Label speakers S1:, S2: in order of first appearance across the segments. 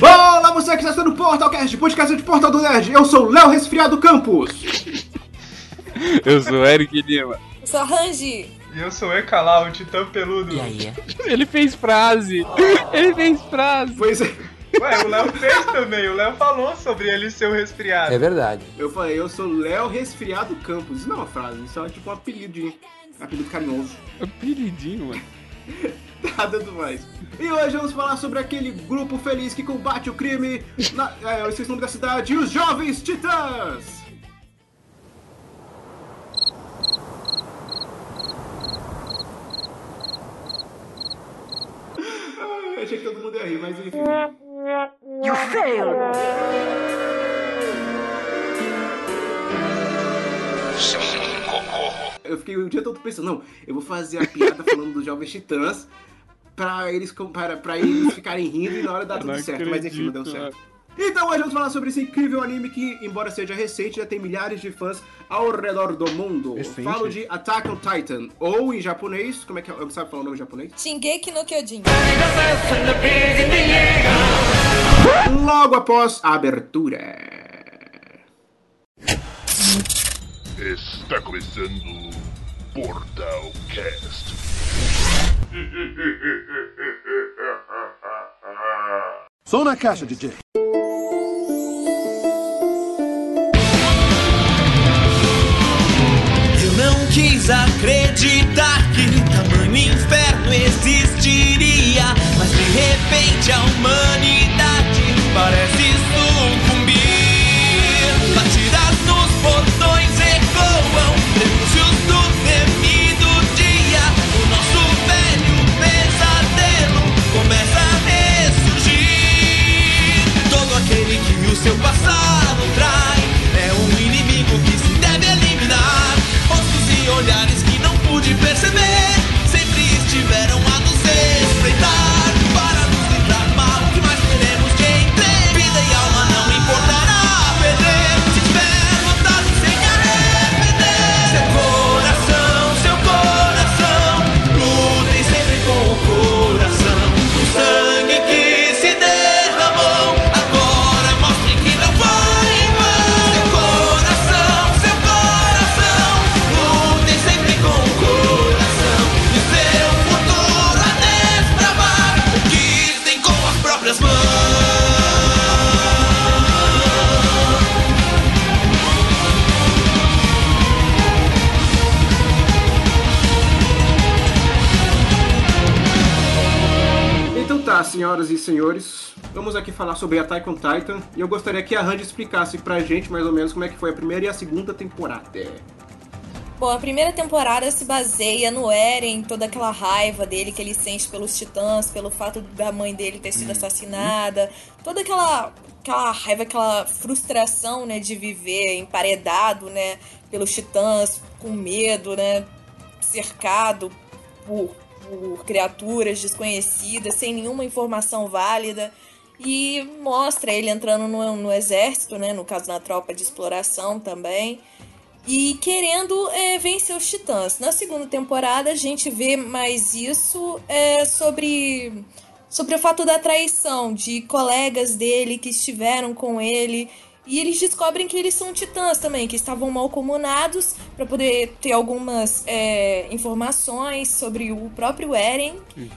S1: Olá, você que está no Portalcast, podcast de Portal do Nerd. Eu sou o Léo Resfriado Campos.
S2: Eu sou o Eric Lima.
S3: Eu sou a Rangi.
S4: E eu sou o Ekalau, o titã peludo.
S5: E aí?
S2: Ele fez frase. Ele fez frase.
S1: Pois é,
S4: Ué, o Léo fez também. O Léo falou sobre ele ser o resfriado.
S5: É verdade.
S1: eu falei, eu sou Léo Resfriado Campos. Isso não é uma frase, isso é tipo um apelido, de- apelido carinhoso.
S2: Apelidinho, mano.
S1: Nada do mais. E hoje vamos falar sobre aquele grupo feliz que combate o crime. Na, é, eu esqueci o nome da cidade, os Jovens Titãs. Ai, achei que todo mundo ia rir, mas enfim. Eu fiquei o dia todo pensando, não, eu vou fazer a piada falando dos Jovens Titãs pra eles, para, pra eles ficarem rindo e na hora dar tudo certo, mas enfim, não deu
S2: acredito,
S1: certo. Então hoje vamos falar sobre esse incrível anime que, embora seja recente, já tem milhares de fãs ao redor do mundo.
S2: Recente?
S1: Falo de Attack on Titan, ou em japonês, como é que é? Alguém sabe falar o nome em japonês?
S3: Shingeki no Kyojin.
S1: Logo após a abertura.
S6: Está começando o Portal Cast.
S7: Som na caixa, DJ.
S8: Eu não quis acreditar que tamanho inferno existiria. Mas de repente a humanidade
S1: senhoras e senhores, vamos aqui falar sobre Attack on Titan e eu gostaria que a Randy explicasse pra gente mais ou menos como é que foi a primeira e a segunda temporada.
S3: Bom, a primeira temporada se baseia no Eren, toda aquela raiva dele que ele sente pelos titãs, pelo fato da mãe dele ter sido assassinada, toda aquela, aquela raiva, aquela frustração, né, de viver emparedado, né, pelos titãs, com medo, né, cercado por, por criaturas desconhecidas, sem nenhuma informação válida. E mostra ele entrando no, no exército, né, no caso na tropa de exploração também e querendo é, vencer os titãs. Na segunda temporada, a gente vê mais isso é, sobre, sobre o fato da traição de colegas dele que estiveram com ele. E eles descobrem que eles são titãs também, que estavam malcomunados para poder ter algumas é, informações sobre o próprio Eren.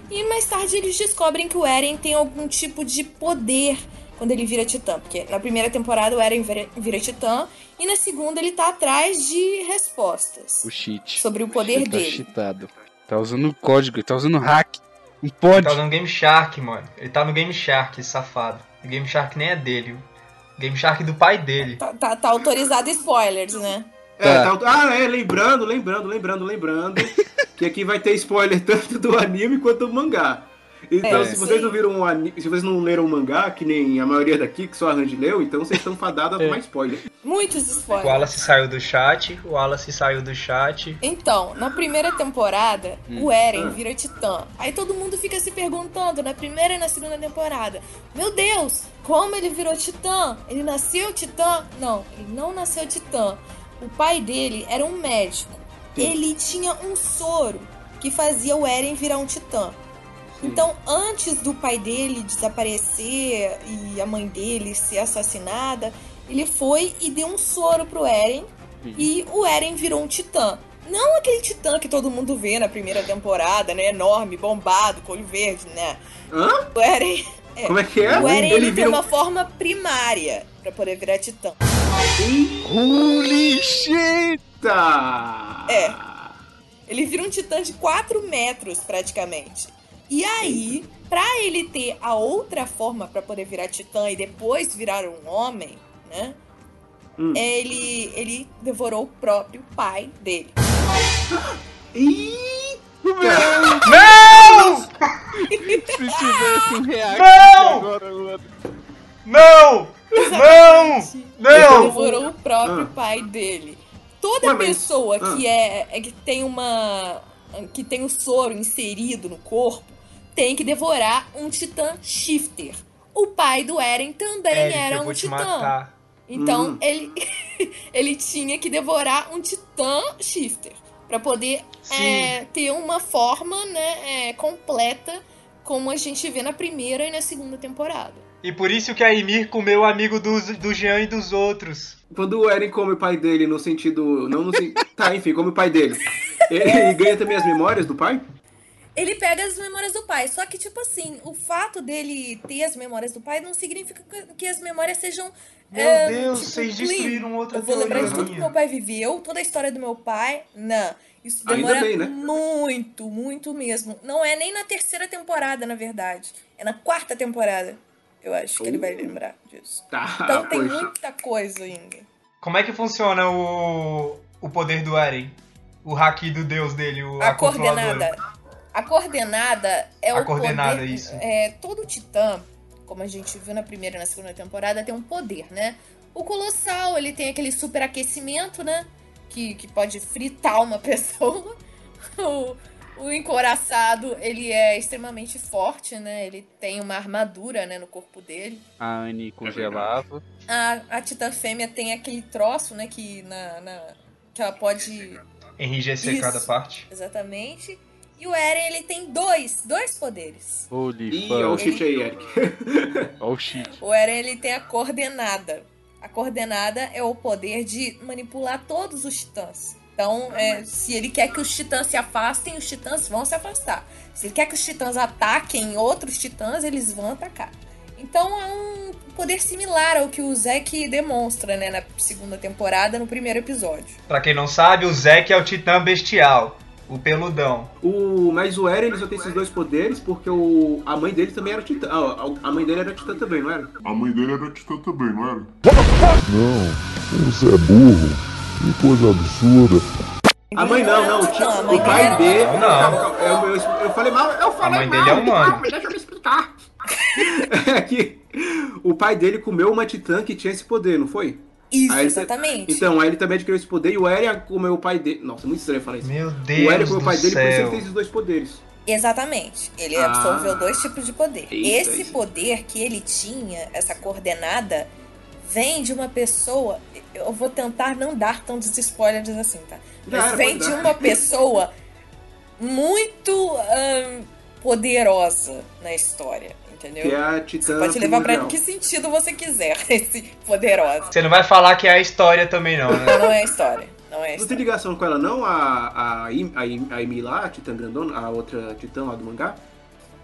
S3: E mais tarde eles descobrem que o Eren tem algum tipo de poder quando ele vira titã. Porque na primeira temporada o Eren vira, vira titã e na segunda ele tá atrás de respostas.
S2: O cheat.
S3: Sobre o poder
S2: tá
S3: dele.
S2: cheatado. Tá usando código, ele tá usando hack. Não pode.
S4: Ele tá usando Game Shark, mano. Ele tá no Game Shark, safado. O Game Shark nem é dele. Game Shark do pai dele.
S3: Tá, tá- tá autorizado spoilers, né?
S1: É,
S2: Tá.
S1: tá- ah, é, lembrando, lembrando, lembrando, lembrando que aqui vai ter spoiler tanto do anime quanto do mangá. Então,
S3: É,
S1: se vocês
S3: sim.
S1: não viram um anime, se vocês não leram o mangá, que nem a maioria daqui, que só a Randy leu, então vocês estão fadados a tomar spoiler.
S3: Muitos
S4: O
S3: spoilers.
S4: Wallace saiu do chat, o Wallace saiu do chat.
S3: Então, na primeira temporada,
S2: Hum.
S3: o Eren
S1: Ah.
S3: vira titã. Aí todo mundo fica se perguntando, na primeira e na segunda temporada: Meu Deus, como ele virou titã? Ele nasceu titã? Não, ele não nasceu titã. O pai dele era um médico.
S1: Sim.
S3: Ele tinha um soro que fazia o Eren virar um titã. Então, antes do pai dele desaparecer e a mãe dele ser assassinada, ele foi e deu um soro pro Eren. E o Eren virou um titã. Não aquele titã que todo mundo vê na primeira temporada, né? Enorme, bombado, com olho verde, né?
S1: Hã?
S3: O Eren. é.
S1: Como é que é?
S3: O Eren ele, tem
S1: vira um-
S3: uma forma primária pra poder virar titã.
S2: Holy shit!
S3: É. Ele vira um titã de 4 metros, praticamente. E aí, pra ele ter a outra forma pra poder virar titã e depois virar um homem, né?
S1: Hum.
S3: Ele, ele devorou o próprio pai dele.
S1: Eita!
S4: Não!
S2: Se tivesse um react
S4: Não!
S2: agora, mano.
S4: Não! Não!
S3: Ele
S4: Não!
S3: devorou o próprio
S1: Ah.
S3: pai dele. Toda
S1: Ué, mas-
S3: pessoa
S1: ah.
S3: que é, é que tem uma que tem o soro inserido no corpo tem que devorar um titã shifter. O pai do Eren também
S4: Eric,
S3: era um titã.
S4: matar.
S3: Então
S1: Hum.
S3: ele ele tinha que devorar um titã shifter Pra poder é, ter uma forma né, é, completa como a gente vê na primeira e na segunda temporada.
S4: E por isso que a Emir comeu o amigo do, do Jean e dos outros.
S1: Quando o Eren come o pai dele no sentido. Não no Tá, enfim, come o pai dele. Ele ganha também as memórias do pai?
S3: Ele pega as memórias do pai, só que, tipo assim, o fato dele ter as memórias do pai não significa que- as memórias sejam.
S4: Meu
S3: é,
S4: Deus,
S3: tipo,
S4: vocês destruíram outra
S3: Eu vou lembrar de tudo que meu pai viveu, toda a história do meu pai. Não. Isso demora
S1: bem, né?
S3: muito, muito mesmo. Não é nem na terceira temporada, na verdade. É na quarta temporada. Eu acho que ele vai lembrar disso.
S1: Tá,
S3: Então tem
S1: poxa.
S3: muita coisa ainda.
S4: Como é que funciona o, o poder do Eren? O haki do deus dele, o
S3: A
S4: controladora.
S3: coordenada. A coordenada é
S4: A
S3: o
S4: coordenada,
S3: poder.
S4: isso.
S3: É, todo titã, como a gente viu na primeira e na segunda temporada, tem um poder, né? O colossal, ele tem aquele superaquecimento, né? Que, que pode fritar uma pessoa. O, o encoraçado, ele é extremamente forte, né? Ele tem uma armadura, né, no corpo dele.
S2: A Annie congelava.
S3: A, a titã fêmea tem aquele troço, né, que na, na que ela pode
S4: Enrijecer
S3: Isso.
S4: cada parte.
S3: Exatamente. E o Eren, ele tem dois, dois poderes.
S2: Holy
S1: Ih, olha o cheat aí, Eric.
S2: Olha o shit.
S3: O Eren, ele tem a coordenada. A coordenada é o poder de manipular todos os titãs. Então, é, se ele quer que os titãs se afastem, os titãs vão se afastar. Se ele quer que os titãs ataquem outros titãs, eles vão atacar. Então, é um poder similar ao que o Zack demonstra, né, na segunda temporada, no primeiro episódio.
S4: Pra quem não sabe, o Zack é o titã bestial. O peludão.
S1: O, mas o Eren ele só tem esses dois poderes porque o, a mãe dele também era titã. Ah, a, a mãe dele era titã também, não era?
S6: A mãe dele era titã também, não era?
S7: Não, você é burro. Que coisa absurda.
S1: A mãe não, não. o
S3: a
S1: o pai
S3: dele
S1: dele.
S4: Não.
S1: Eu, eu, eu falei mal, eu falei
S4: mãe
S1: mal.
S4: dele é humano.
S1: Deixa eu me explicar. É que o pai dele comeu uma titã que tinha esse poder, não foi?
S3: Isso,
S1: Aí ele-
S3: exatamente.
S1: Então, aí ele também adquiriu esse poder e o Eren comeu o pai dele. Nossa, muito estranho falar isso.
S4: Meu
S1: o Eren
S4: Deus
S1: comeu o pai dele por isso ele tem esses dois poderes.
S3: Exatamente. Ele
S1: Ah.
S3: absorveu dois tipos de poder.
S1: Eita,
S3: Esse
S1: isso.
S3: poder que ele tinha, essa coordenada, vem de uma pessoa. Eu vou tentar não dar tantos spoilers assim, tá? Mas
S1: era,
S3: vem de uma pessoa muito poderosa na história, entendeu?
S1: Que é a titã.
S3: Pode levar pra que sentido você quiser, esse poderosa.
S4: Você não vai falar que é a história também, não, né?
S3: Não é a história. Não é a
S1: Não tem ligação com ela, não? A, a, a, a Emi lá, a titã grandona, a outra titã lá do mangá?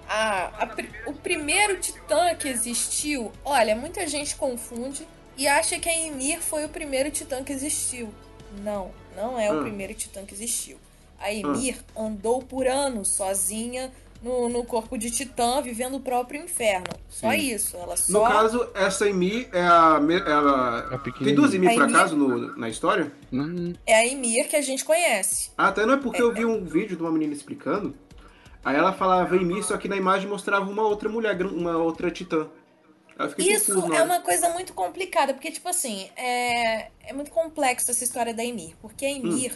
S3: Ah, a o primeiro titã que existiu, olha, muita gente confunde e acha que a Ymir foi o primeiro titã que existiu. Não, não é o
S1: Ah.
S3: primeiro titã que existiu. A Ymir andou por anos sozinha no, no corpo de titã, vivendo o próprio inferno. Só
S1: Sim.
S3: isso. Ela
S1: No
S3: só.
S1: caso, essa Emi é a. ela-
S2: A pequenininha.
S1: Tem duas Emi
S3: A
S1: por acaso no- na história?
S3: É a Ymir que a gente conhece.
S1: Ah, até não é porque eu vi um vídeo de uma menina explicando. Aí ela falava Emi, só que na imagem mostrava uma outra mulher, uma outra titã.
S3: Isso é uma coisa muito complicada, porque, tipo assim, é, é muito complexo essa história da Emir. Porque a Emir,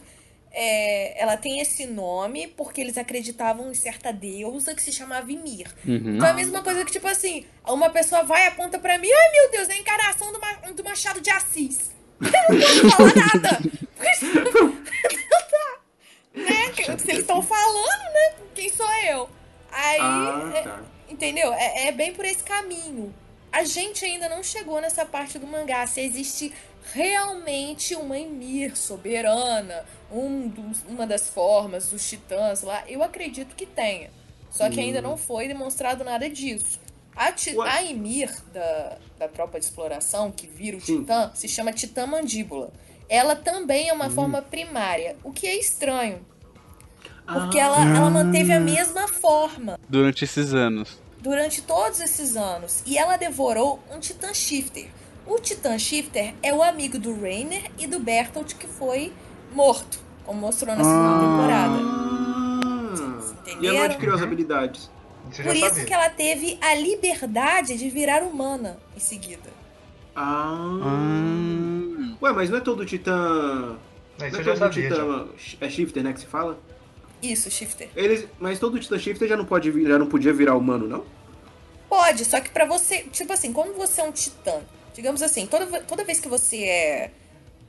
S3: é, ela tem esse nome porque eles acreditavam em certa deusa que se chamava Emir.
S2: Uhum.
S3: Então é a mesma coisa que, tipo assim, uma pessoa vai e aponta pra mim, ai meu Deus, é a encarnação do, Ma- do Machado de Assis. Eu não posso falar nada. Porque não dá. Né? Se eles estão falando, né? Quem sou eu? Aí,
S1: Ah,
S3: é-
S1: tá.
S3: entendeu? É, é bem por esse caminho. A gente ainda não chegou nessa parte do mangá. Se existe realmente uma Emir soberana, um dos- uma das formas dos titãs lá, eu acredito que tenha. Só que ainda não foi demonstrado nada disso. A, ti- a Emir da, da tropa de exploração, que vira o
S1: Sim.
S3: titã, se chama Titã Mandíbula. Ela também é uma forma primária, o que é estranho. Porque
S1: Ah.
S3: ela, ela manteve a mesma forma
S2: Durante esses anos.
S3: Durante todos esses anos. E ela devorou um Titã Shifter. O Titã Shifter é o amigo do Rainer e do Bertolt que foi morto, como mostrou na segunda temporada.
S1: Ah, e ela adquiriu as habilidades.
S4: Eu
S3: Por isso
S4: sabia.
S3: que ela teve a liberdade de virar humana em seguida.
S1: Ah.
S2: Ah,
S1: Ué, mas não é todo titã.
S4: Não,
S1: não é
S4: já
S1: todo titã. É shifter, né? Que se fala?
S3: Isso, Shifter.
S1: Eles, mas todo titã shifter já não, pode, vir- já não podia virar humano, não?
S3: Pode, só que pra você, tipo assim, quando você é um titã, digamos assim, toda, toda vez que você é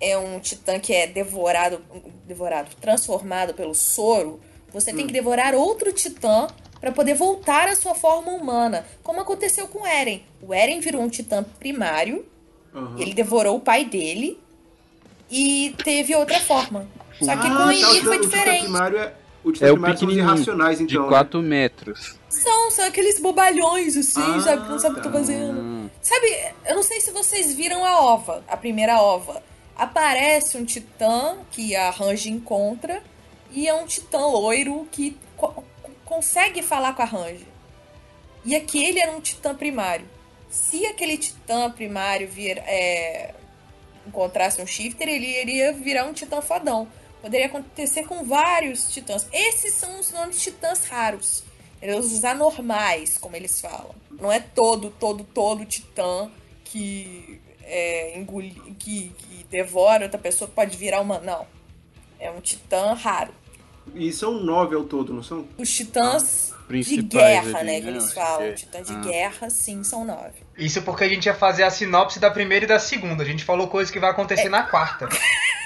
S3: é um titã que é devorado, devorado, transformado pelo soro, você tem que devorar outro titã pra poder voltar à sua forma humana, como aconteceu com o Eren. O Eren virou um titã primário,
S1: Aham.
S3: ele devorou o pai dele e teve outra forma. Só que com o
S1: Ah, tá,
S3: Ymir
S1: o
S3: foi
S1: titã- o titã
S3: diferente.
S1: primário é.
S2: É o
S1: primário são os
S2: pequenininho,
S1: irracionais,
S2: de
S1: então. né?
S2: 4 metros.
S3: São, são aqueles bobalhões assim,
S1: Ah,
S3: sabe, que não sabe o que
S1: tá
S3: fazendo. Sabe, eu não sei se vocês viram a ova, a primeira ova. Aparece um titã que a Range encontra e é um titã loiro que co- consegue falar com a Range. E aquele era um titã primário. Se aquele titã primário vir, é, encontrasse um shifter, ele iria virar um titã fodão. Poderia acontecer com vários titãs. Esses são os nomes de titãs raros. Eles os anormais, como eles falam. Não é todo, todo, todo titã que é, engoli, que, que devora outra pessoa que pode virar uma. Não. É um titã raro.
S1: E são nove ao todo, não são?
S3: Os titãs de
S2: Principais
S3: guerra,
S2: ali,
S3: né? Que
S2: né?
S3: eles falam.
S2: que é.
S3: Titã de
S2: Ah.
S3: guerra, sim, são nove.
S4: Isso porque a gente ia fazer a sinopse da primeira e da segunda. A gente falou coisas que vai acontecer na quarta.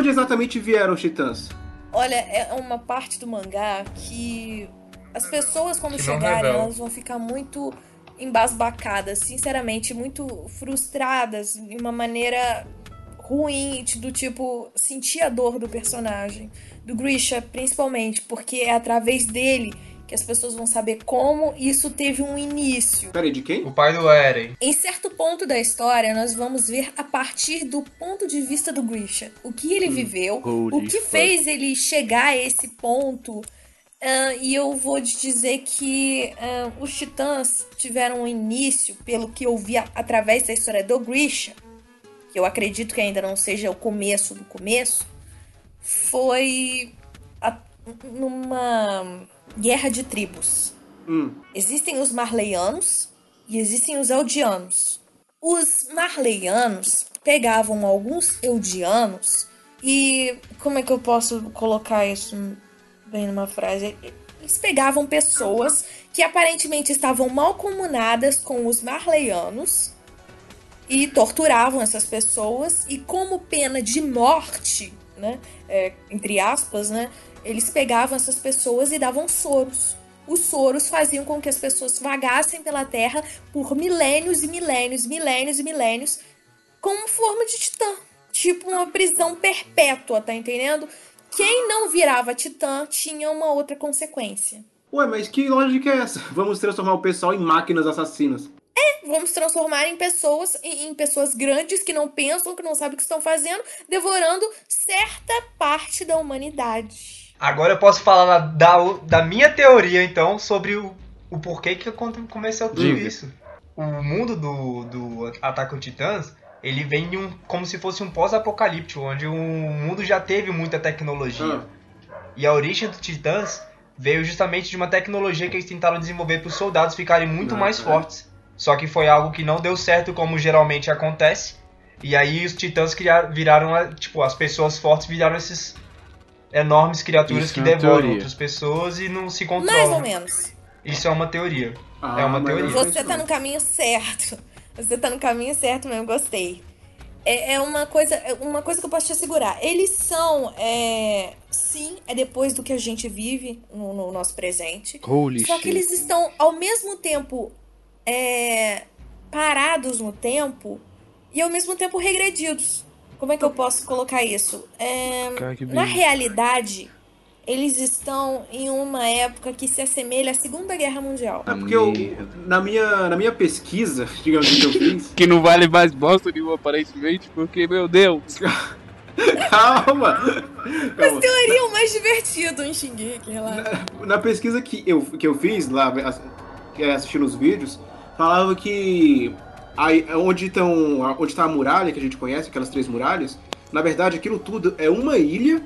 S1: onde exatamente vieram os titãs?
S3: Olha, é uma parte do mangá que as pessoas, quando
S4: Que
S3: chegarem, elas vão ficar muito embasbacadas, sinceramente, muito frustradas de uma maneira ruim, do tipo, sentir a dor do personagem. Do Grisha, principalmente, porque é através dele que as pessoas vão saber como isso teve um início.
S1: Peraí, de quem?
S4: O pai do Eren.
S3: Em certo ponto da história, nós vamos ver a partir do ponto de vista do Grisha. O que ele viveu,
S2: Holy
S3: o que
S2: fuck.
S3: fez ele chegar a esse ponto. ah, e eu vou te dizer que ah, os Titãs tiveram um início, pelo que eu vi através da história do Grisha, que eu acredito que ainda não seja o começo do começo, foi a- numa guerra de tribos.
S1: Hum.
S3: Existem os marleianos e existem os eldianos. Os marleianos pegavam alguns eldianos e como é que eu posso colocar isso bem numa frase? Eles pegavam pessoas que aparentemente estavam mal comunadas com os marleianos e torturavam essas pessoas e como pena de morte, né, é, entre aspas, né, eles pegavam essas pessoas e davam soros. Os soros faziam com que as pessoas vagassem pela Terra por milênios e milênios, milênios e milênios, como forma de titã. Tipo uma prisão perpétua, tá entendendo? Quem não virava titã tinha uma outra consequência.
S1: Ué, mas que lógica é essa? Vamos transformar o pessoal em máquinas assassinas.
S3: Vamos transformar em pessoas, em, em pessoas grandes que não pensam, que não sabem o que estão fazendo, devorando certa parte da humanidade.
S4: Agora eu posso falar da, da minha teoria, então, sobre o, o porquê que começou tudo
S2: Diga.
S4: isso. O mundo do, do Ataque aos Titãs, ele vem de um, como se fosse um pós-apocalíptico, onde o mundo já teve muita tecnologia.
S1: Ah,
S4: E a origem dos Titãs veio justamente de uma tecnologia que eles tentaram desenvolver para os soldados ficarem muito
S1: Ah,
S4: mais
S1: tá.
S4: fortes. Só que foi algo que não deu certo, como geralmente acontece. E aí os Titãs criaram, viraram, tipo, as pessoas fortes viraram esses enormes criaturas
S2: Isso
S4: que
S2: é
S4: devoram
S2: teoria.
S4: outras pessoas e não se
S3: Mais ou
S4: controlam.
S3: menos.
S4: Isso é uma teoria.
S1: Ah,
S4: É uma teoria.
S3: Você tá no caminho certo. Você tá no caminho certo mesmo, gostei. É, é uma coisa, é uma coisa que eu posso te assegurar. Eles são, é, sim, é depois do que a gente vive no, no nosso presente.
S2: Holy
S3: Só que
S2: shit.
S3: eles estão ao mesmo tempo é, parados no tempo e ao mesmo tempo regredidos. Como é que eu posso colocar isso? É,
S2: Cara,
S3: na realidade, eles estão em uma época que se assemelha à Segunda Guerra Mundial.
S1: É porque eu, na, minha, na minha pesquisa, digamos que eu fiz.
S2: Que não vale mais bosta nenhuma, aparentemente, porque, meu Deus.
S1: Calma! Calma.
S3: Teoria o mais divertido em Shingeki, relaxa.
S1: Na pesquisa que eu, que eu fiz lá, é assistindo os vídeos, falava que aí, onde, tão, onde tá a muralha, que a gente conhece, aquelas três muralhas, na verdade aquilo tudo é uma ilha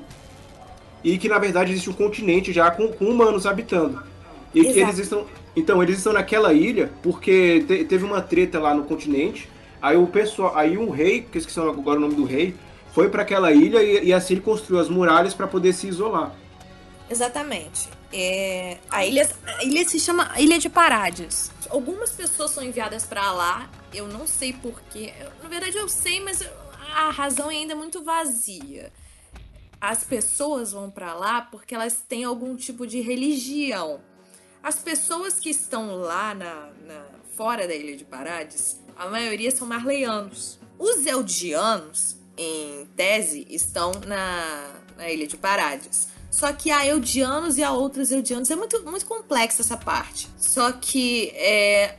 S1: e que na verdade existe um continente já com, com humanos habitando. E que
S3: Exato.
S1: eles estão. Então, eles estão naquela ilha porque te- teve uma treta lá no continente. Aí o pessoal. Aí um rei, que esqueci agora o nome do rei, foi pra aquela ilha e, e assim ele construiu as muralhas pra poder se isolar.
S3: Exatamente. É, a, ilha, a ilha se chama Ilha de Parades. Algumas pessoas são enviadas pra lá, eu não sei porquê. Na verdade, eu sei, mas a razão ainda é muito vazia. As pessoas vão pra lá porque elas têm algum tipo de religião. As pessoas que estão lá na, na- fora da Ilha de Parades, a maioria são marleianos. Os eldianos, em tese, estão na, na Ilha de Parades. Só que há eldianos e há outros eldianos. É muito, muito complexa essa parte. Só que é,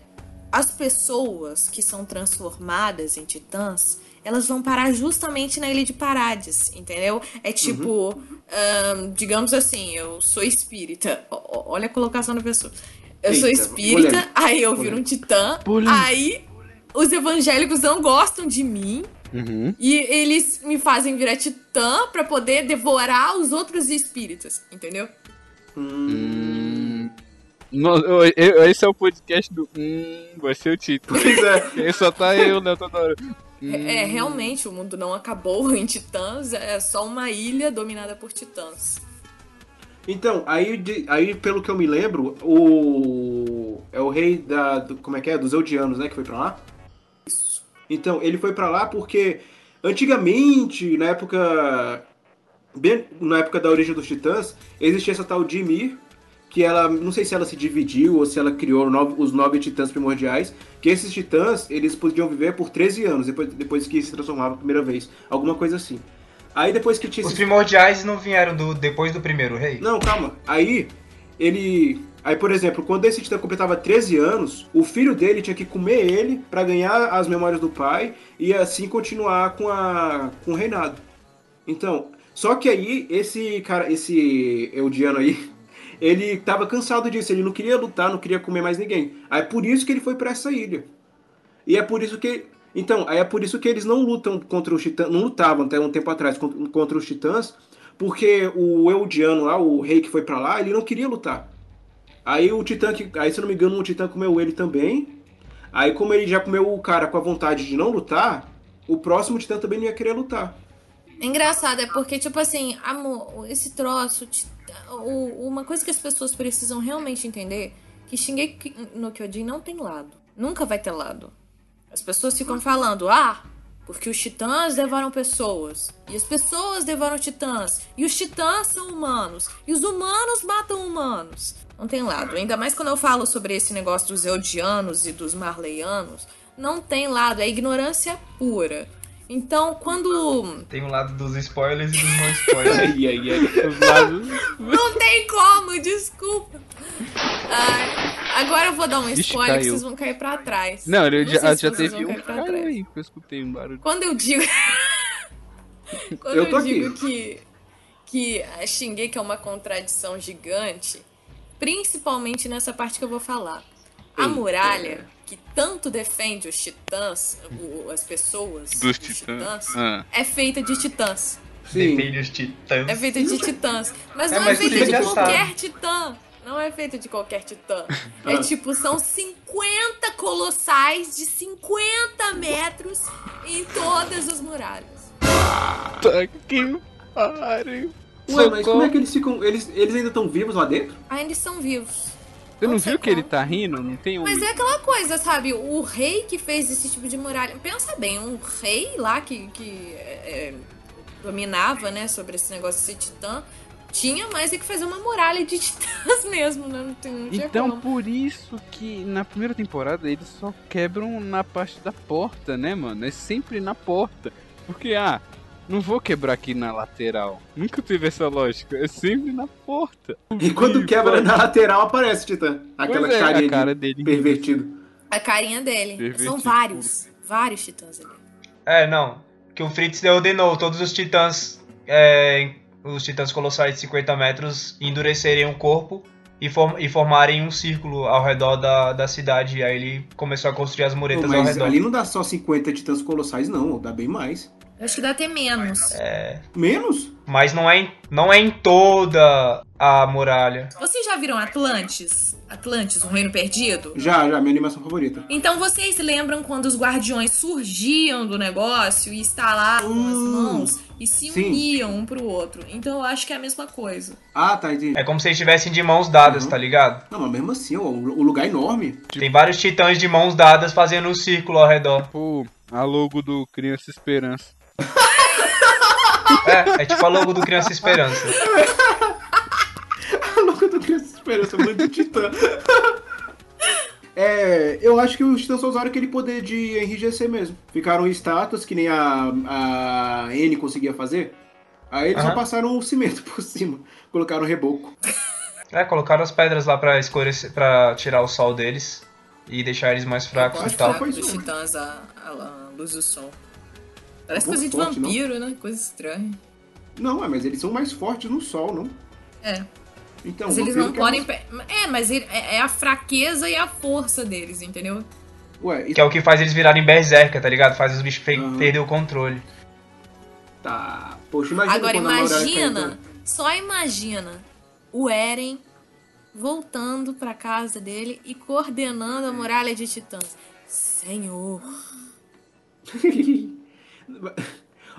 S3: as pessoas que são transformadas em titãs, elas vão parar justamente na Ilha de Parades, entendeu? É tipo, ahn, digamos assim, eu sou espírita. O- olha a colocação da pessoa. Eu sou
S1: Eita,
S3: espírita,
S1: polêmico.
S3: aí eu viro um titã, aí os evangélicos não gostam de mim,
S2: Uhum.
S3: e eles me fazem virar titã pra poder devorar os outros espíritos, entendeu?
S2: Hum... No- eu- eu- esse é o podcast do. Hum, vai ser o título.
S1: Pois é.
S2: Só tá eu, né, toda hora.
S3: É, realmente, o mundo não acabou em titãs, é só uma ilha dominada por titãs.
S1: Então, aí, aí pelo que eu me lembro, o. É o rei da. do- como é que é? Dos Eldianos, né? Que foi pra lá? Então, ele foi pra lá porque antigamente, na época. Bem, na época da origem dos titãs, existia essa tal de Ymir, que ela. Não sei se ela se dividiu ou se ela criou os nove titãs primordiais. Que esses titãs, eles podiam viver por 13 anos, depois, depois que se transformavam a primeira vez. Alguma coisa assim. Aí depois que tinha
S4: Os primordiais não vieram do, depois do primeiro rei?
S1: não, calma. Aí, ele. Aí, por exemplo, quando esse titã completava 13 anos, o filho dele tinha que comer ele pra ganhar as memórias do pai e assim continuar com, a, com o reinado. Então, só que aí, esse cara, esse Eudiano aí, ele tava cansado disso, ele não queria lutar, não queria comer mais ninguém. Aí por isso que ele foi pra essa ilha. E é por isso que. Então, aí é por isso que eles não lutam contra os titãs. Não lutavam até um tempo atrás contra, contra os titãs. Porque o Eldiano lá, o rei que foi pra lá, ele não queria lutar. Aí o titã que. Aí, se eu não me engano, o titã comeu ele também. Aí, como ele já comeu o cara com a vontade de não lutar, o próximo titã também não ia querer lutar.
S3: Engraçado, é porque, tipo assim, amor, esse troço. o- Uma coisa que as pessoas precisam realmente entender: que Shingeki no Kyojin não tem lado. Nunca vai ter lado. As pessoas ficam falando, ah, porque os titãs devoram pessoas. E as pessoas devoram titãs. E os titãs são humanos. E os humanos matam humanos. Não tem lado. Ainda mais quando eu falo sobre esse negócio dos Eldianos e dos Marleianos. Não tem lado. É ignorância pura. Então, quando
S4: Tem o lado dos spoilers e dos não spoilers.
S1: Aí, aí, aí.
S2: Os lados.
S3: Não tem como, desculpa. Ai, agora eu vou dar um
S2: Ixi,
S3: spoiler que
S2: caiu.
S3: vocês vão cair pra trás.
S2: Não, ele
S3: Não
S2: já, já teve um
S3: cair pra
S2: cara
S3: trás.
S2: aí que eu escutei um barulho.
S3: Quando eu digo. Quando
S1: Eu
S3: eu, digo
S1: aqui.
S3: que. Que a Shingeki é uma contradição gigante, principalmente nessa parte que eu vou falar. A
S1: Eita.
S3: muralha, que tanto defende os titãs, o- as pessoas,
S2: Dos
S3: os
S2: titãs. Ah.
S3: é feita de titãs.
S1: Sim.
S4: Defende os titãs.
S3: É feita de titãs. Mas
S4: É,
S3: não é,
S4: mas
S3: feita
S4: você
S3: de qualquer
S4: sabe.
S3: titã. Não é feita de qualquer titã.
S1: Ah.
S3: É tipo, são 50 colossais de 50 metros em todas as muralhas.
S2: Tá que pariu.
S1: Ué, mas como é que eles ficam. Eles, eles ainda estão vivos lá dentro?
S3: Ainda estão vivos.
S2: Você não viu que ele tá rindo? Não tem um.
S3: Mas é aquela coisa, sabe? O rei que fez esse tipo de muralha. Pensa bem, um rei lá que, que é, é, dominava, né, sobre esse negócio de ser titã, tinha mais é que fazer uma muralha de titãs mesmo, né? Não, tem, não
S2: Então,
S3: como.
S2: por isso que na primeira temporada eles só quebram na parte da porta, né, mano? É sempre na porta. Porque, ah, não vou quebrar aqui na lateral. Nunca teve essa lógica. É sempre na porta.
S1: E quando quebra na lateral aparece o Titã. Aquela
S2: é,
S1: carinha
S2: a cara
S1: de
S2: dele.
S1: pervertido.
S3: A carinha dele.
S2: Pervertido
S3: São vários. Vários titãs ali.
S4: É, não. Que o Fritz ordenou todos os titãs, é, os titãs colossais de 50 metros, endurecerem o corpo e, form- e formarem um círculo ao redor da, da cidade. E aí ele começou a construir as
S1: Pô,
S4: muretas ao
S1: mas
S4: redor.
S1: ali não dá só 50 titãs colossais, não. Dá bem mais.
S3: Eu Acho que dá até menos.
S1: Menos?
S4: Mas não é, em, não é em toda a muralha.
S3: Vocês já viram Atlantis? Atlantis, um reino perdido?
S1: Já, já, minha animação favorita.
S3: Então vocês lembram quando os guardiões surgiam do negócio e instalavam as
S1: Hum,
S3: mãos e se
S1: sim.
S3: uniam um pro outro? Então eu acho que é a mesma coisa.
S1: Ah, tá, entendi.
S4: É como se eles estivessem de mãos dadas,
S1: Uhum.
S4: tá ligado?
S1: Não, mas mesmo assim, o o lugar é enorme.
S4: Tem vários titãs de mãos dadas fazendo um círculo ao redor.
S2: Pô, a logo do Criança Esperança.
S4: É, é tipo a logo do Criança Esperança.
S1: A louca do Criança Esperança, mãe do Titã. É, eu acho que os Titãs só usaram aquele poder de enrijecer mesmo. Ficaram estátuas, que nem a, a N conseguia fazer. Aí eles só
S4: Aham.
S1: passaram o cimento por cima. Colocaram reboco.
S4: É, colocaram as pedras lá pra escurecer, pra tirar o sol deles e deixar eles mais fracos
S1: Acho
S4: e tal.
S1: só foi
S3: Dos
S1: isso mesmo.
S3: titãs a, a, a luz do sol. Parece coisa de
S1: forte, não?
S3: vampiro, né? Coisa estranha.
S1: Não, é, mas eles são mais fortes no sol, não?
S3: É.
S1: Então,
S3: Mas eles não
S1: é
S3: podem.
S1: mais-
S3: pe- É, mas ele- é é a fraqueza e a força deles, entendeu?
S1: Ué,
S4: Que é o que faz eles virarem berserker, tá ligado? Faz os bichos fe-
S1: Aham.
S4: perder o controle.
S1: tá. Poxa, imagina
S3: Agora imagina, só imagina o Eren voltando pra casa dele e coordenando a muralha de titãs. Senhor.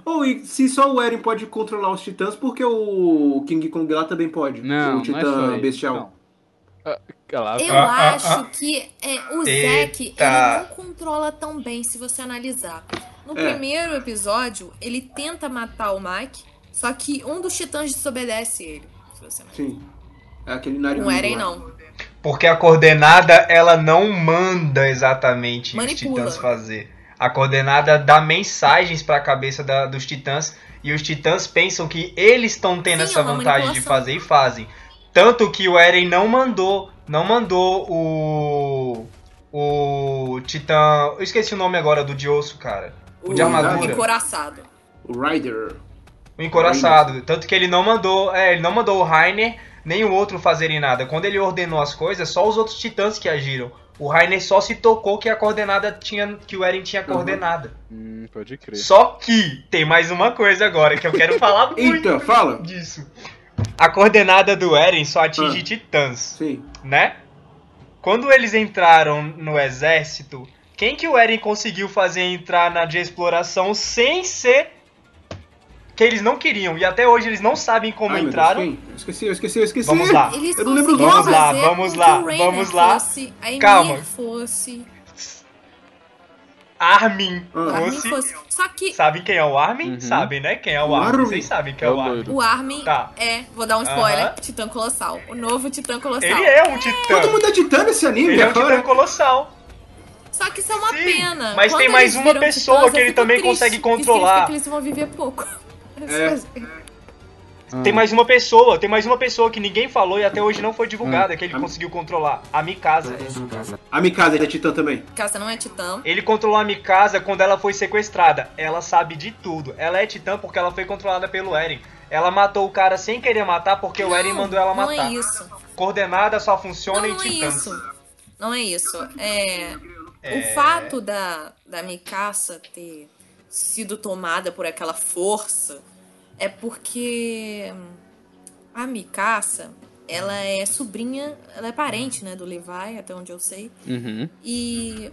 S1: Ou e se só o Eren pode controlar os titãs, por que o King Kong lá também pode?
S2: Não,
S1: o
S2: não é
S1: titã
S2: só isso.
S1: bestial.
S2: Não. Ah,
S3: Eu
S4: Ah, ah,
S3: acho
S4: ah.
S3: que é, o
S4: Eita.
S3: Zack ele não controla tão bem se você analisar. No
S1: É.
S3: primeiro episódio, ele tenta matar o Mike, só que um dos titãs desobedece ele. Se você analisar.
S1: Sim. É aquele nariz.
S3: Não Eren, não.
S4: Porque a coordenada, ela não manda exatamente
S3: Manipula.
S4: os titãs fazer. A coordenada dá mensagens pra cabeça da- dos titãs e os titãs pensam que eles estão tendo
S3: Sim,
S4: essa
S3: é
S4: vantagem de fazer e fazem. Tanto que o Eren não mandou, não mandou o o titã, eu esqueci o nome agora do de osso, cara. O de
S3: O
S4: armadura.
S3: encoraçado.
S1: O Ryder.
S4: O encoraçado. Tanto que ele não mandou. É, ele não mandou o Rainer nem o outro fazerem nada. Quando ele ordenou as coisas, só os outros titãs que agiram. O Rainer só se tocou que a coordenada tinha. que o Eren tinha
S1: Uhum.
S4: coordenada.
S2: Hum, pode crer.
S4: Só que tem mais uma coisa agora que eu quero falar muito
S1: Eita, fala!
S4: disso. A coordenada do Eren só atinge
S1: Ah.
S4: titãs,
S1: Sim.
S4: né? Quando eles entraram no exército, quem que o Eren conseguiu fazer entrar na de exploração sem ser que eles não queriam e até hoje eles não sabem como
S1: Ai, Deus,
S4: entraram.
S1: quem? Eu esqueci, eu esqueci, eu esqueci.
S4: Vamos lá.
S3: Eles
S1: Eu não lembro o
S3: conseguiram
S1: nome.
S4: Vamos lá, vamos lá, vamos lá.
S3: Fosse, a
S4: Calma.
S3: fosse.
S4: Armin
S1: Ah.
S3: Armin
S4: fosse.
S3: fosse. Só que
S4: Sabem quem é o Armin?
S2: Uhum.
S4: Sabem, né? Quem é o
S1: O
S4: Armin?
S1: Armin?
S4: Vocês sabem quem é
S2: É
S4: o Armin.
S3: o Armin
S4: Tá.
S3: é, vou dar um spoiler. Titã Colossal. O novo Titã Colossal.
S4: Ele é um titã.
S1: Todo mundo é titã nesse anime
S4: Ele é um titã colossal.
S3: Só que isso é uma
S4: Sim,
S3: pena.
S4: mas
S3: Quando
S4: tem mais uma pessoa
S3: titãs,
S4: que ele também
S3: triste.
S4: consegue
S3: Isso significa
S4: controlar.
S3: que eles vão viver pouco.
S1: É.
S2: Ah,
S4: Tem mais uma pessoa, tem mais uma pessoa que ninguém falou e até hoje não foi divulgada, que ele
S1: Hum.
S4: conseguiu controlar. A Mikasa.
S1: A Mikasa ele é titã também.
S3: Casa não é Titã.
S4: Ele controlou a Mikasa quando ela foi sequestrada. Ela sabe de tudo. Ela é titã porque ela foi controlada pelo Eren. Ela matou o cara sem querer matar porque o Eren
S3: Não,
S4: mandou ela
S3: Não
S4: matar.
S3: é isso.
S4: Coordenada só
S3: Não,
S4: funciona em
S3: não é
S4: titãs.
S3: isso. Não é isso. É,
S4: É.
S3: O fato da, da Mikasa ter sido tomada por aquela força é porque a Mikasa, ela é sobrinha, ela é parente, né, do Levi, até onde eu sei.
S2: Uhum.
S3: E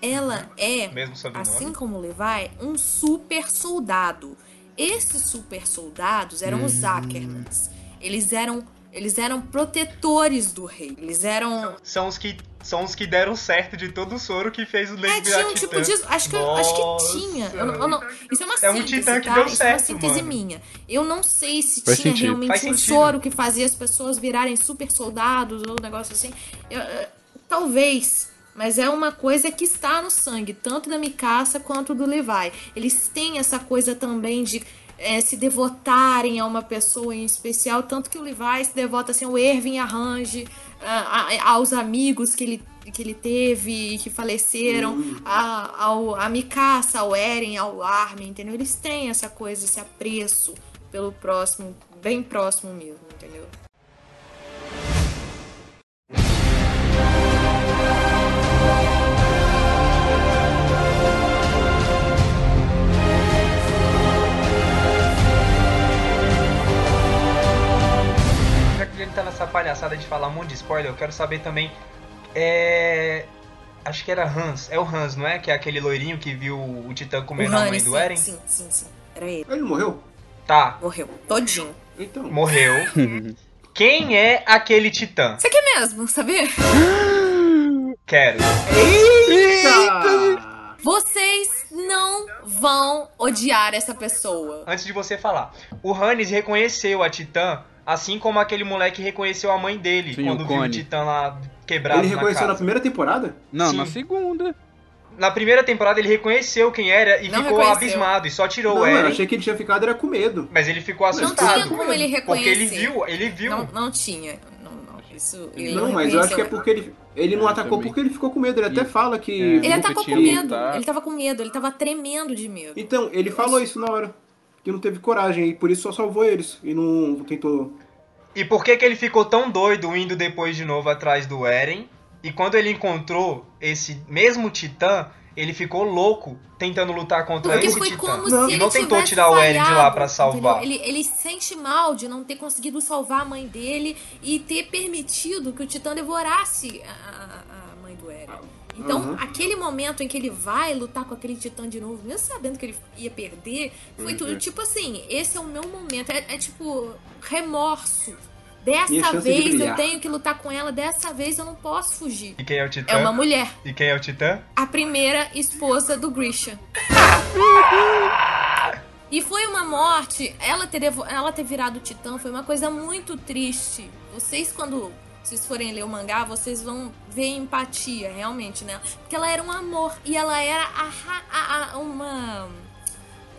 S3: ela é, assim como o Levi, um super soldado. Esses super soldados eram os Ackermans. Eles eram eles eram protetores do rei. Eles eram
S4: São os que são os que deram certo de todo o soro que fez o Lady
S3: é, tinha um tipo disso. Acho que, acho que tinha. Eu eu não- isso é uma
S4: É um
S3: síntese,
S4: titã que
S3: tá?
S4: deu
S3: Isso é uma
S4: certo,
S3: síntese
S4: mano.
S3: minha. Eu não sei se
S2: Faz
S3: tinha
S2: sentido.
S3: realmente
S4: Faz
S3: um
S4: sentido.
S3: soro que fazia as pessoas virarem super soldados ou um negócio assim. Eu- eu- talvez. Mas é uma coisa que está no sangue, tanto da Mikasa quanto do Levi. Eles têm essa coisa também de eh, se devotarem a uma pessoa em especial, tanto que o Levi se devota assim, ao Erwin Arrange, a- a- aos amigos que ele, que ele teve, que faleceram, a, ao, a Mikasa, ao Eren, ao Armin, entendeu? Eles têm essa coisa, esse apreço pelo próximo, bem próximo mesmo, entendeu?
S4: Que tá nessa palhaçada de falar um monte de spoiler, eu quero saber também. É. Acho que era Hans. É o Hans, não é? Que é aquele loirinho que viu o Titã
S3: O
S4: comendo a mãe
S3: Hannes,
S4: do
S3: sim,
S4: Eren?
S3: sim, sim, sim. Era ele.
S1: Ele morreu?
S4: Tá,
S3: Morreu. Todinho.
S1: Então.
S4: morreu. Quem é aquele Titã?
S3: Você quer mesmo saber?
S4: Quero.
S1: Eita!
S3: Vocês não vão odiar essa pessoa.
S4: Antes de você falar, o Hannes reconheceu a Titã, assim como aquele moleque reconheceu a mãe dele
S2: Sim,
S4: quando
S2: o
S4: viu o. Titã lá quebrado
S1: Ele
S4: na
S1: reconheceu na
S4: casa.
S1: primeira temporada?
S2: Não,
S4: Sim.
S2: na segunda.
S4: Na primeira temporada ele reconheceu quem era e
S3: Não
S4: ficou
S3: reconheceu.
S4: abismado e só tirou
S1: Não,
S4: o
S1: eu
S4: Eren.
S1: achei que ele tinha ficado era com medo.
S4: Mas ele ficou
S3: Não
S4: assustado.
S3: tinha como ele
S4: Porque ele
S3: reconhecer.
S4: viu, ele viu.
S3: Não, não tinha. Não, não. Isso, ele
S1: não, mas eu acho que é porque ele, ele não
S2: É,
S1: atacou
S2: também.
S1: porque ele ficou com medo. Ele até
S2: E-
S1: fala que.
S2: é.
S3: Ele atacou com medo. Ele tava com medo. Ele tava tremendo de medo.
S1: Então, ele falou isso na hora. Que não teve coragem e por isso só salvou eles. E não tentou.
S4: E por que que ele ficou tão doido indo depois de novo atrás do Eren? E quando ele encontrou esse mesmo Titã, ele ficou louco tentando lutar contra
S3: Porque
S4: esse
S3: foi
S4: Titã.
S3: como
S1: Não.
S3: se
S4: E
S3: ele
S4: não tentou tirar o Eren de lá
S3: falhado,
S4: pra salvar.
S3: Ele, ele sente mal de não ter conseguido salvar a mãe dele e ter permitido que o Titã devorasse a, a- a mãe do Eren. Então,
S1: Uhum.
S3: aquele momento em que ele vai lutar com aquele Titã de novo, mesmo sabendo que ele ia perder, foi tudo tipo assim: esse é o meu momento. É, é tipo remorso. Dessa
S1: chance de
S3: vez eu tenho que lutar com ela, dessa vez eu não posso fugir.
S4: E quem é o Titã?
S3: É uma mulher,
S4: E quem é o Titã?
S3: a primeira esposa do Grisha. E foi uma morte, ela ter, ela ter virado titã foi uma coisa muito triste. Vocês, quando vocês forem ler o mangá, vocês vão ver empatia, realmente, né? Porque ela era um amor e ela era a a- a- uma,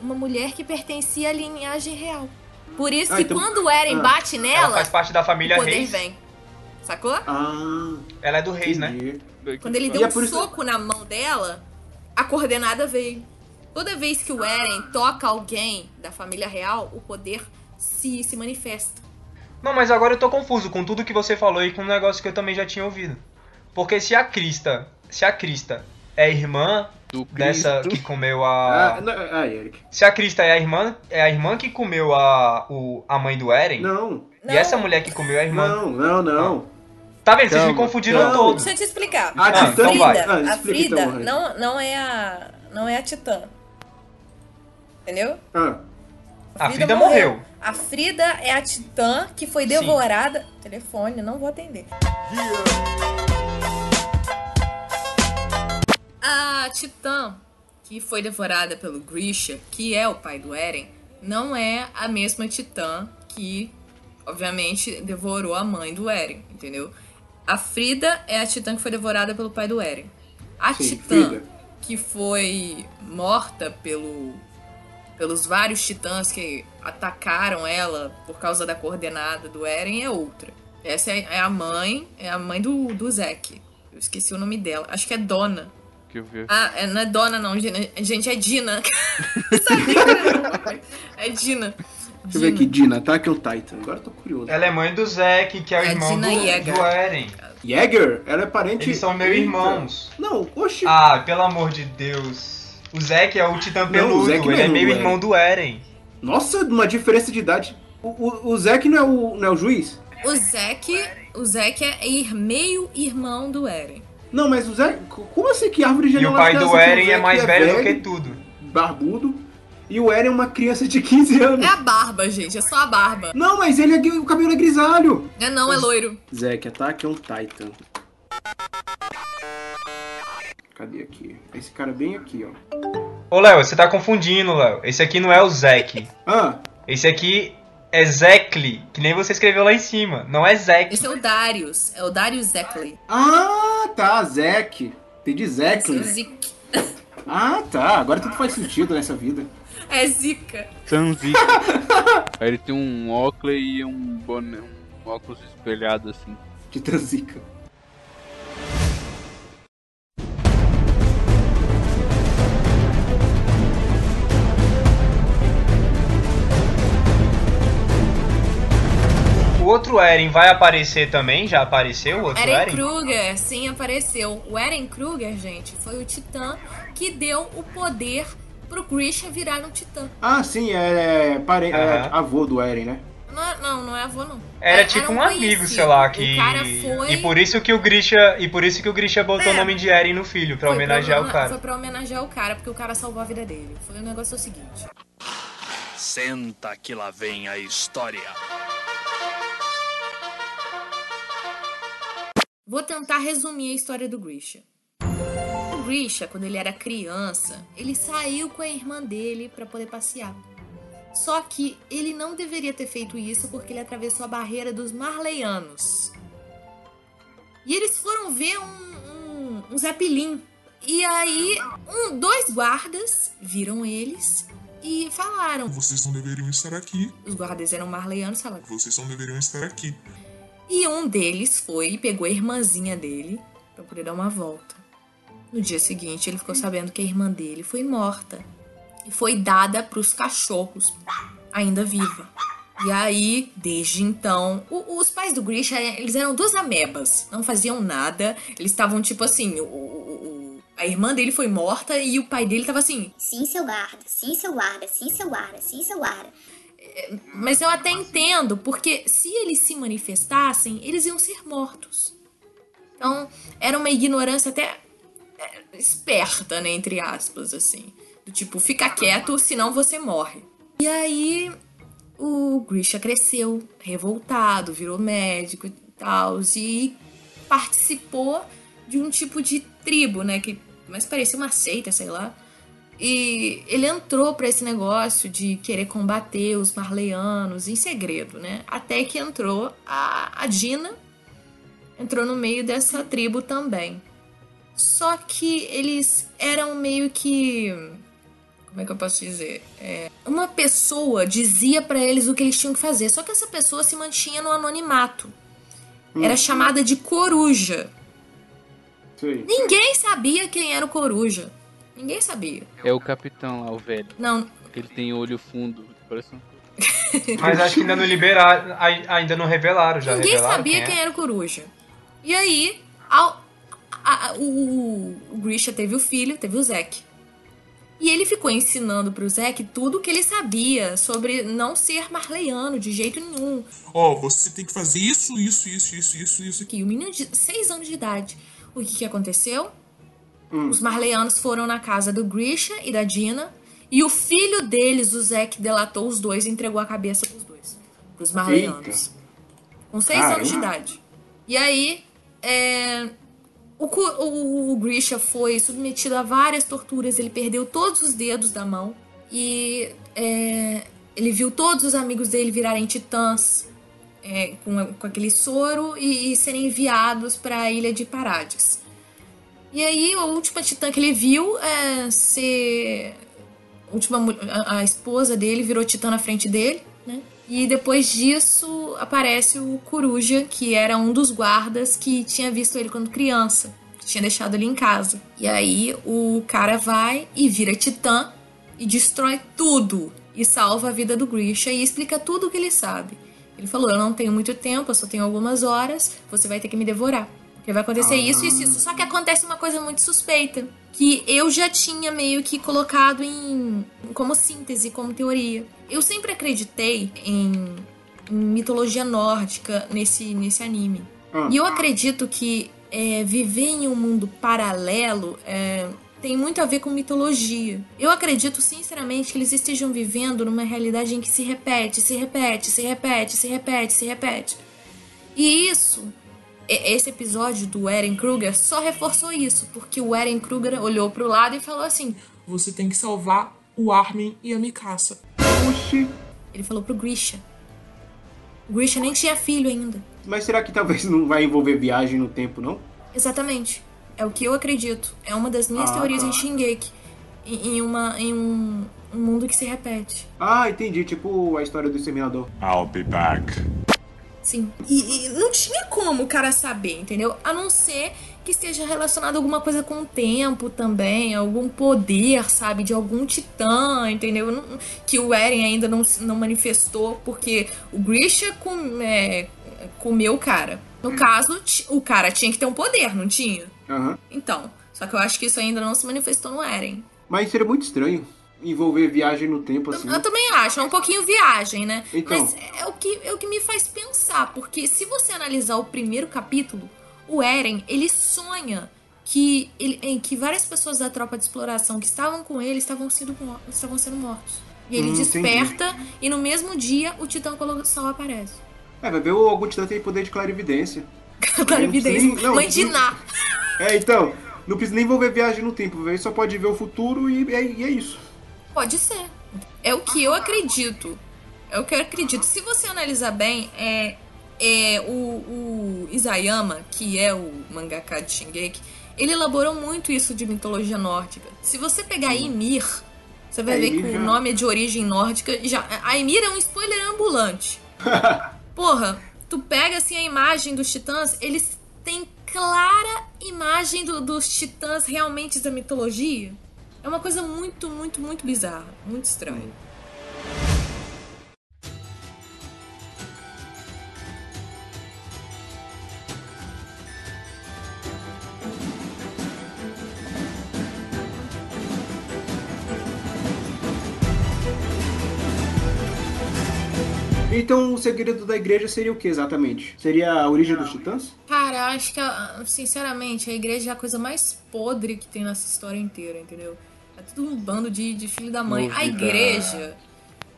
S3: uma mulher que pertencia à linhagem real. Por isso
S1: Ah,
S3: que
S1: então-
S3: quando o Eren
S1: ah.
S3: bate
S4: Ela
S3: nela,
S4: faz parte da
S3: o
S4: família
S3: poder
S4: Reis.
S3: vem. Sacou?
S1: Ah,
S4: Ela é do Reis, né?
S3: Quando ele deu
S1: é
S3: um soco na mão dela, a coordenada veio. Toda vez que o Eren toca alguém da família real, o poder se, se manifesta.
S4: Não, mas agora eu tô confuso com tudo que você falou e com um negócio que eu também já tinha ouvido. Porque se a Crista, se a Crista é irmã
S2: Do
S4: dessa que comeu
S1: Ah,
S4: a
S1: não, ah, Eric.
S4: Se a Crista é a irmã, é a irmã que comeu a o, a mãe do Eren?
S1: Não,
S4: E essa mulher que comeu é a irmã?
S1: não, não, não.
S4: Tá vendo? Vocês me
S2: Calma,
S4: confundiram
S1: calma.
S4: todos.
S3: Deixa eu te explicar.
S1: Ah,
S4: Ah,
S1: Titã
S4: então vai.
S1: Ah,
S3: a Frida
S1: então,
S3: não, não é a. não é a Titã. Entendeu?
S1: Ah,
S4: A Frida morreu.
S3: A Frida é a Titã que foi
S4: Sim.
S3: devorada. Telefone, não vou atender. A Titã que foi devorada pelo Grisha, que é o pai do Eren, não é a mesma Titã que, obviamente, devorou a mãe do Eren, entendeu? A Frida é a Titã que foi devorada pelo pai do Eren. A
S1: Sim,
S3: Titã
S1: Frida.
S3: que foi morta pelo pelos vários titãs que atacaram ela por causa da coordenada do Eren é outra. Essa é é a mãe, é a mãe do, do Zack. Eu esqueci o nome dela. Acho que é Dona.
S2: Que eu vi.
S3: Ah, é- não é Dona não, gente, gente, é Dina. É Dina.
S1: deixa eu ver aqui, Dina, Attack on Titan. Agora eu tô curioso.
S4: Ela é mãe do Zack, que é o
S3: É
S4: irmão do,
S3: Yeager.
S4: do Eren.
S1: Jäger, ela é parente.
S4: Eles são meus irmãos.
S1: Não, oxi.
S4: Ah, pelo amor de Deus. O Zack é o Titã
S1: Não, o
S4: peludo,
S1: não
S4: ele
S1: é
S4: é meio
S1: irmão do
S4: irmão do Eren.
S1: Nossa, uma diferença de idade. O, o, o Zack não é o, não é o juiz?
S3: O Zack, o Zack é ir- meio irmão do Eren.
S1: Não, mas o Zack. Como assim que árvore
S4: E o
S1: genealógica
S4: pai
S1: é
S4: do
S1: o
S4: Eren é mais velho do que tudo.
S1: Barbudo. E o Eren é uma criança de 15 anos.
S3: É a barba, gente. É só a barba.
S1: Não, mas ele é, o cabelo é grisalho.
S3: É não, é loiro.
S1: Zack, ataque é um Titan. Cadê aqui? Esse cara bem aqui, ó.
S4: Ô, Léo, você tá confundindo, Léo. Esse aqui não é o Zack.
S1: Ah,
S4: Esse aqui é Zekli, que nem você escreveu lá em cima. Não é Zack.
S3: Esse é o Darius. É o Darius Zeckley.
S1: ah tá, Zack. Entendi
S3: Esse é o
S1: Zack.
S3: Zika.
S1: Ah, tá. Agora tudo faz sentido nessa vida.
S3: É Zika.
S2: Tanzica. Aí ele tem um óculos e um boné, um óculos espelhado assim.
S1: De transica.
S4: Outro Eren vai aparecer também? Já apareceu o outro
S3: Eren
S4: Eren?
S3: Kruger, sim, apareceu. O Eren Kruger, gente, foi o titã que deu o poder pro Grisha virar um titã.
S1: Ah, sim, é, pare... é
S4: Aham.
S1: avô do Eren, né?
S3: Não, é- não, não é avô, não.
S4: Era tipo um amigo,
S3: conhecido.
S4: sei lá, que.
S3: O cara foi...
S4: E por isso que o Grisha. E por isso que o Grisha botou o
S3: É.
S4: nome de Eren no filho, pra
S3: foi
S4: homenagear o
S3: Foi
S4: cara.
S3: pra homenagear o cara, porque o cara salvou a vida dele. Foi o negócio é o seguinte.
S8: Senta que lá vem a história.
S3: Vou tentar resumir a história do Grisha. O Grisha, quando ele era criança, ele saiu com a irmã dele pra poder passear. Só que ele não deveria ter feito isso porque ele atravessou a barreira dos Marleyanos. E eles foram ver um, um, um Zeppelin. E aí, um, dois guardas viram eles e falaram.
S5: Vocês não deveriam estar aqui.
S3: Os guardas eram Marleyanos falaram.
S5: Vocês não deveriam estar aqui.
S3: E um deles foi e pegou a irmãzinha dele pra poder dar uma volta. No dia seguinte, ele ficou sabendo que a irmã dele foi morta e foi dada pros cachorros, ainda viva. E aí, desde então, o- os pais do Grisha, eles eram duas amebas, não faziam nada. Eles estavam tipo assim, o- o- a irmã dele foi morta e o pai dele tava assim,
S9: Sim, seu guarda. Sim, seu guarda. Sim, seu guarda. Sim, seu guarda.
S3: Mas eu até entendo, porque se eles se manifestassem, eles iam ser mortos. Então, era uma ignorância até é, esperta, né, entre aspas, assim. Do tipo, fica quieto, senão você morre. E aí, o Grisha cresceu, revoltado, virou médico e tal, e participou de um tipo de tribo, né, que mais parecia uma seita, sei lá. E ele entrou pra esse negócio de querer combater os marleyanos em segredo, né? Até que entrou a, a Dina, entrou no meio dessa tribo também. Só que eles eram meio que. Como é que eu posso dizer? É, uma pessoa dizia pra eles o que eles tinham que fazer, só que essa pessoa se mantinha no anonimato. Era chamada de coruja.
S1: Sei.
S3: Ninguém sabia quem era o coruja. Ninguém sabia.
S2: É o capitão lá, o velho.
S3: Não,
S2: Ele tem olho fundo. Parece um...
S4: Mas acho que ainda não liberaram. ai- Ainda não revelaram, já
S3: Ninguém
S4: revelaram
S3: sabia
S4: quem
S3: quem,
S4: é?
S3: era o coruja. E aí, ao- a- a- o, o Grisha teve o filho, teve o Zack. E ele ficou ensinando pro Zack tudo o que ele sabia sobre não ser marleiano de jeito nenhum.
S5: Ó, você tem que fazer isso, isso, isso, isso, isso, isso.
S3: Que o menino de 6 anos de idade. O que, que aconteceu? Os marleianos foram na casa do Grisha e da Dina. E o filho deles, o Zack, delatou os dois e entregou a cabeça pros dois. Pros marleianos.
S1: Eita.
S3: Com seis
S1: Caramba.
S3: anos de idade. E aí, é, o, o, o Grisha foi submetido a várias torturas. Ele perdeu todos os dedos da mão. E é, ele viu todos os amigos dele virarem titãs é, com, com aquele soro e, e serem enviados para a ilha de Parades. E aí, a última titã que ele viu é ser. A, última, a, a esposa dele virou titã na frente dele, né? E depois disso aparece o Coruja, que era um dos guardas que tinha visto ele quando criança, que tinha deixado ele em casa. E aí o cara vai e vira titã e destrói tudo e salva a vida do Grisha e explica tudo o que ele sabe. Ele falou: Eu não tenho muito tempo, eu só tenho algumas horas, você vai ter que me devorar. Porque vai acontecer isso, isso, isso. Só que acontece uma coisa muito suspeita. Que eu já tinha meio que colocado em. como síntese, como teoria. Eu sempre acreditei em, em mitologia nórdica nesse, nesse anime.
S1: Ah.
S3: E eu acredito que é, viver em um mundo paralelo é, tem muito a ver com mitologia. Eu acredito sinceramente que eles estejam vivendo numa realidade em que se repete, se repete, se repete, se repete, se repete. E isso, e- esse episódio do Eren Kruger só reforçou isso, porque o Eren Kruger olhou pro lado e falou assim:
S5: Você tem que salvar o Armin e a Mikasa.
S1: Oxi.
S3: ele falou pro Grisha. O Grisha nem tinha filho ainda.
S1: Mas será que talvez não vai envolver viagem no tempo, não?
S3: Exatamente. É o que eu acredito. É uma das minhas
S1: Ah,
S3: teorias
S1: tá.
S3: em Shingeki. Em, em uma, em um, um mundo que se repete.
S1: Ah, entendi. Tipo a história do Exterminador.
S7: I'll be back.
S3: Sim. E, e não tinha como o cara saber, entendeu? A não ser que esteja relacionado a alguma coisa com o tempo também, algum poder, sabe, de algum titã, entendeu? Que o Eren ainda não, não manifestou, porque o Grisha com- é, comeu o cara. No caso, ti- o cara tinha que ter um poder, não tinha?
S1: Aham.
S3: Então, só que eu acho que isso ainda não se manifestou no Eren.
S1: Mas seria muito estranho envolver viagem no tempo assim.
S3: Eu também acho, é um pouquinho viagem, né?
S1: Então.
S3: Mas é o, que, é o que me faz pensar, porque se você analisar o primeiro capítulo, o Eren, ele sonha que, ele, em que várias pessoas da tropa de exploração que estavam com ele estavam sendo, estavam sendo mortos. E ele
S1: Hum,
S3: desperta e no mesmo dia o Titã Colossal aparece.
S1: É, vai ver o algum titã tem poder de clarividência.
S3: Clarividência.
S1: Não, não,
S3: Mãe de Ná.
S1: É, então, não precisa nem envolver viagem no tempo, ele só pode ver o futuro e é, e é isso.
S3: Pode ser. É o que eu acredito. É o que eu acredito. Se você analisar bem, é, é o, o Isayama, que é o mangaka de Shingeki, ele elaborou muito isso de mitologia nórdica. Se você pegar Ymir, você vai
S1: É,
S3: ver que
S1: já-
S3: o nome é de origem nórdica. Já, a Ymir é um spoiler ambulante. Porra, tu pega assim a imagem dos titãs, eles têm clara imagem do- dos titãs realmente da mitologia. É uma coisa muito, muito, muito bizarra. Muito estranha.
S1: Então o segredo da igreja seria o que exatamente? Seria a origem dos titãs?
S3: Cara, acho que, ah, sinceramente, a igreja é a coisa mais podre que tem nessa história inteira, entendeu? É tudo um bando de, de filho da mãe. A igreja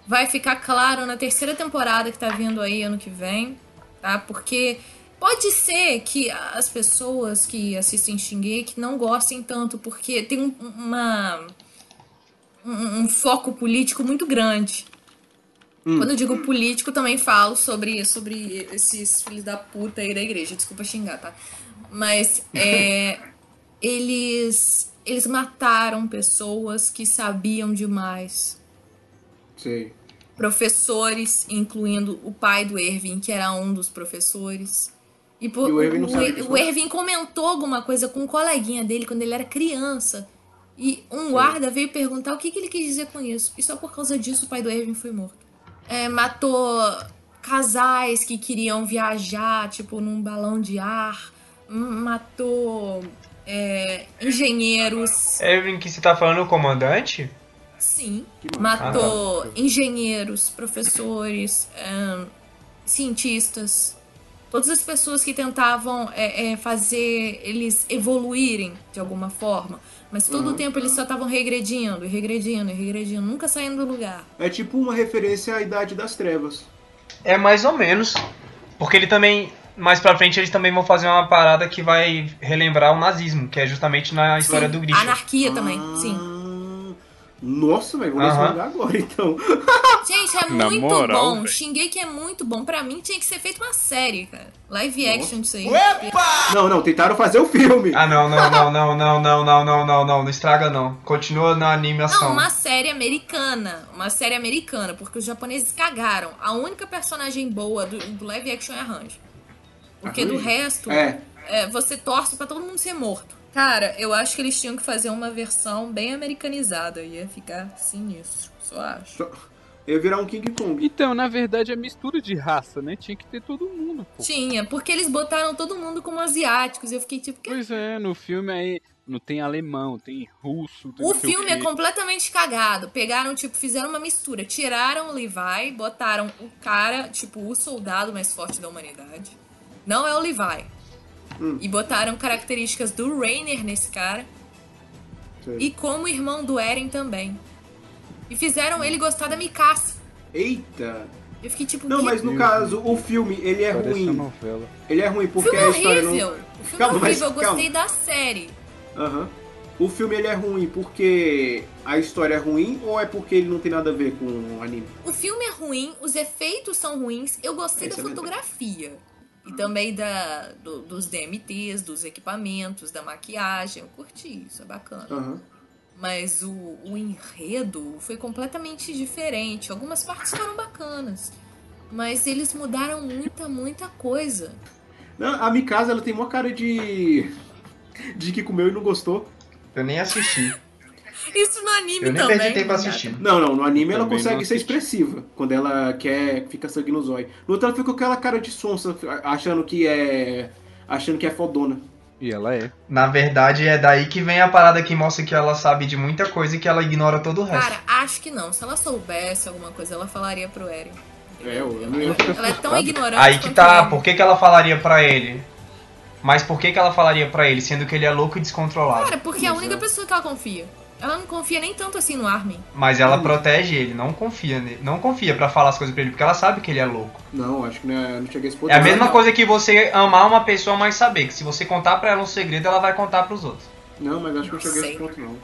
S3: vai ficar claro na terceira temporada que tá vindo aí ano que vem, tá? Porque pode ser que as pessoas que assistem Shingeki não gostem tanto, porque tem um, uma, um, um foco político muito grande. Quando eu digo político, também falo sobre, sobre esses filhos da puta aí da igreja. Desculpa xingar, tá? Mas é, eles, eles mataram pessoas que sabiam demais.
S1: Sei.
S3: Professores, incluindo o pai do Ervin, que era um dos professores. E, por,
S1: E o Erwin não
S3: o, o? Ervin comentou alguma coisa com um coleguinha dele quando ele era criança. E um guarda veio perguntar o que, que ele quis dizer com isso. E só por causa disso o pai do Ervin foi morto. É, matou casais que queriam viajar, tipo, num balão de ar. Matou é, engenheiros.
S4: Evelyn, que você tá falando o comandante?
S3: Sim. Matou engenheiros, professores, ahn, cientistas. Todas as pessoas que tentavam é, é, fazer eles evoluírem de alguma forma. Mas todo o tempo eles só estavam regredindo, e regredindo, e regredindo, nunca saindo do lugar.
S1: É tipo uma referência à Idade das Trevas.
S4: É mais ou menos. Porque ele também. Mais pra frente eles também vão fazer uma parada que vai relembrar o nazismo, que é justamente na história
S3: Sim,
S4: do Grisha.
S3: Anarquia também, sim.
S1: Ah, Nossa, velho, vou
S4: Aham.
S1: mangá agora então.
S3: Gente, é
S2: Na
S3: muito
S2: moral,
S3: bom.
S2: velho.
S3: Shingeki é muito bom. Pra mim tinha que ser feito uma série, cara. Live action disso aí.
S1: Não, não, tentaram fazer o filme.
S4: Ah não, não, não, não, não, não, não, não, não, não, não estraga não. Continua na animação.
S3: Não, uma série americana. Uma série americana, porque os japoneses cagaram. A única personagem boa do, do live action é a Ranji. Porque do
S1: Ranji?
S3: resto,
S1: É.
S3: é, você torce pra todo mundo ser morto. Cara, eu acho que eles tinham que fazer uma versão bem americanizada. Ia ficar sinistro. Só acho.
S1: Só- Ia virar um King Kong.
S2: Então, na verdade, é mistura de raça, né? Tinha que ter todo mundo, pô.
S3: Tinha, porque eles botaram todo mundo como asiáticos. Eu fiquei tipo,
S2: Pois é, no filme aí não tem alemão, tem russo, tem
S3: O filme é
S2: quê.
S3: completamente cagado. Pegaram, tipo, fizeram uma mistura. Tiraram o Levi, botaram o cara, tipo, o soldado mais forte da humanidade. Não é o Levi.
S1: Hum.
S3: E botaram características do Rainer nesse cara.
S1: Sério.
S3: E como irmão do Eren também. E fizeram ele gostar da Mikasa.
S1: Eita!
S3: Eu fiquei tipo,
S1: Não,
S3: que
S1: mas no
S2: Meu
S1: caso, o filme, ele é
S2: Parece
S1: ruim. Ele é ruim
S3: o
S1: porque
S3: filme
S1: a
S3: é
S1: história
S3: horrível.
S1: não.
S3: O filme
S1: Calma,
S3: é horrível, eu
S1: mas
S3: gostei
S1: calma.
S3: da série.
S1: Aham. O filme ele é ruim porque a história é ruim ou é porque ele não tem nada a ver com o anime?
S3: O filme é ruim, os efeitos são ruins, eu gostei
S1: Isso
S3: da
S1: é verdade.
S3: E também da, do- dos DMTs, dos equipamentos, da maquiagem. Eu curti, isso é bacana.
S1: Aham.
S3: Mas o, o enredo foi completamente diferente. Algumas partes foram bacanas. Mas eles mudaram muita, muita coisa.
S1: Não, a Mikasa ela tem uma cara de. de que comeu e não gostou.
S4: Eu nem assisti.
S3: Isso no anime
S4: Eu nem
S3: também.
S4: perdi tempo assistindo.
S1: Não, não, no anime ela
S2: Também
S1: consegue ser expressiva. Quando ela quer, fica sangue no zóio. No outro ela fica com aquela cara de sonsa, achando que é. achando que é fodona.
S2: E ela é.
S4: Na verdade, é daí que vem a parada que mostra que ela sabe de muita coisa e que ela ignora todo o resto.
S3: Cara, acho que não. Se ela soubesse alguma coisa, ela falaria pro Eren.
S1: É, eu, eu não
S3: Ela,
S1: ia.
S3: ela é tão ignorante.
S4: Aí que tá,
S3: ele.
S4: por que, que ela falaria pra ele? Mas por que, que ela falaria pra ele, sendo que ele é louco e descontrolado?
S3: Cara, porque é a única pessoa que ela confia. Ela não confia nem tanto assim no Armin.
S4: Mas ela protege ele, não confia nele. Não confia pra falar as coisas pra ele, porque ela sabe que ele é louco.
S1: Não, acho que não, é, não chega a esse poder.
S4: É a mesma
S1: não.
S4: coisa que você amar uma pessoa, mas saber que se você contar pra ela um segredo, ela vai contar pros outros.
S1: Não, mas acho que não cheguei a esse ponto, não.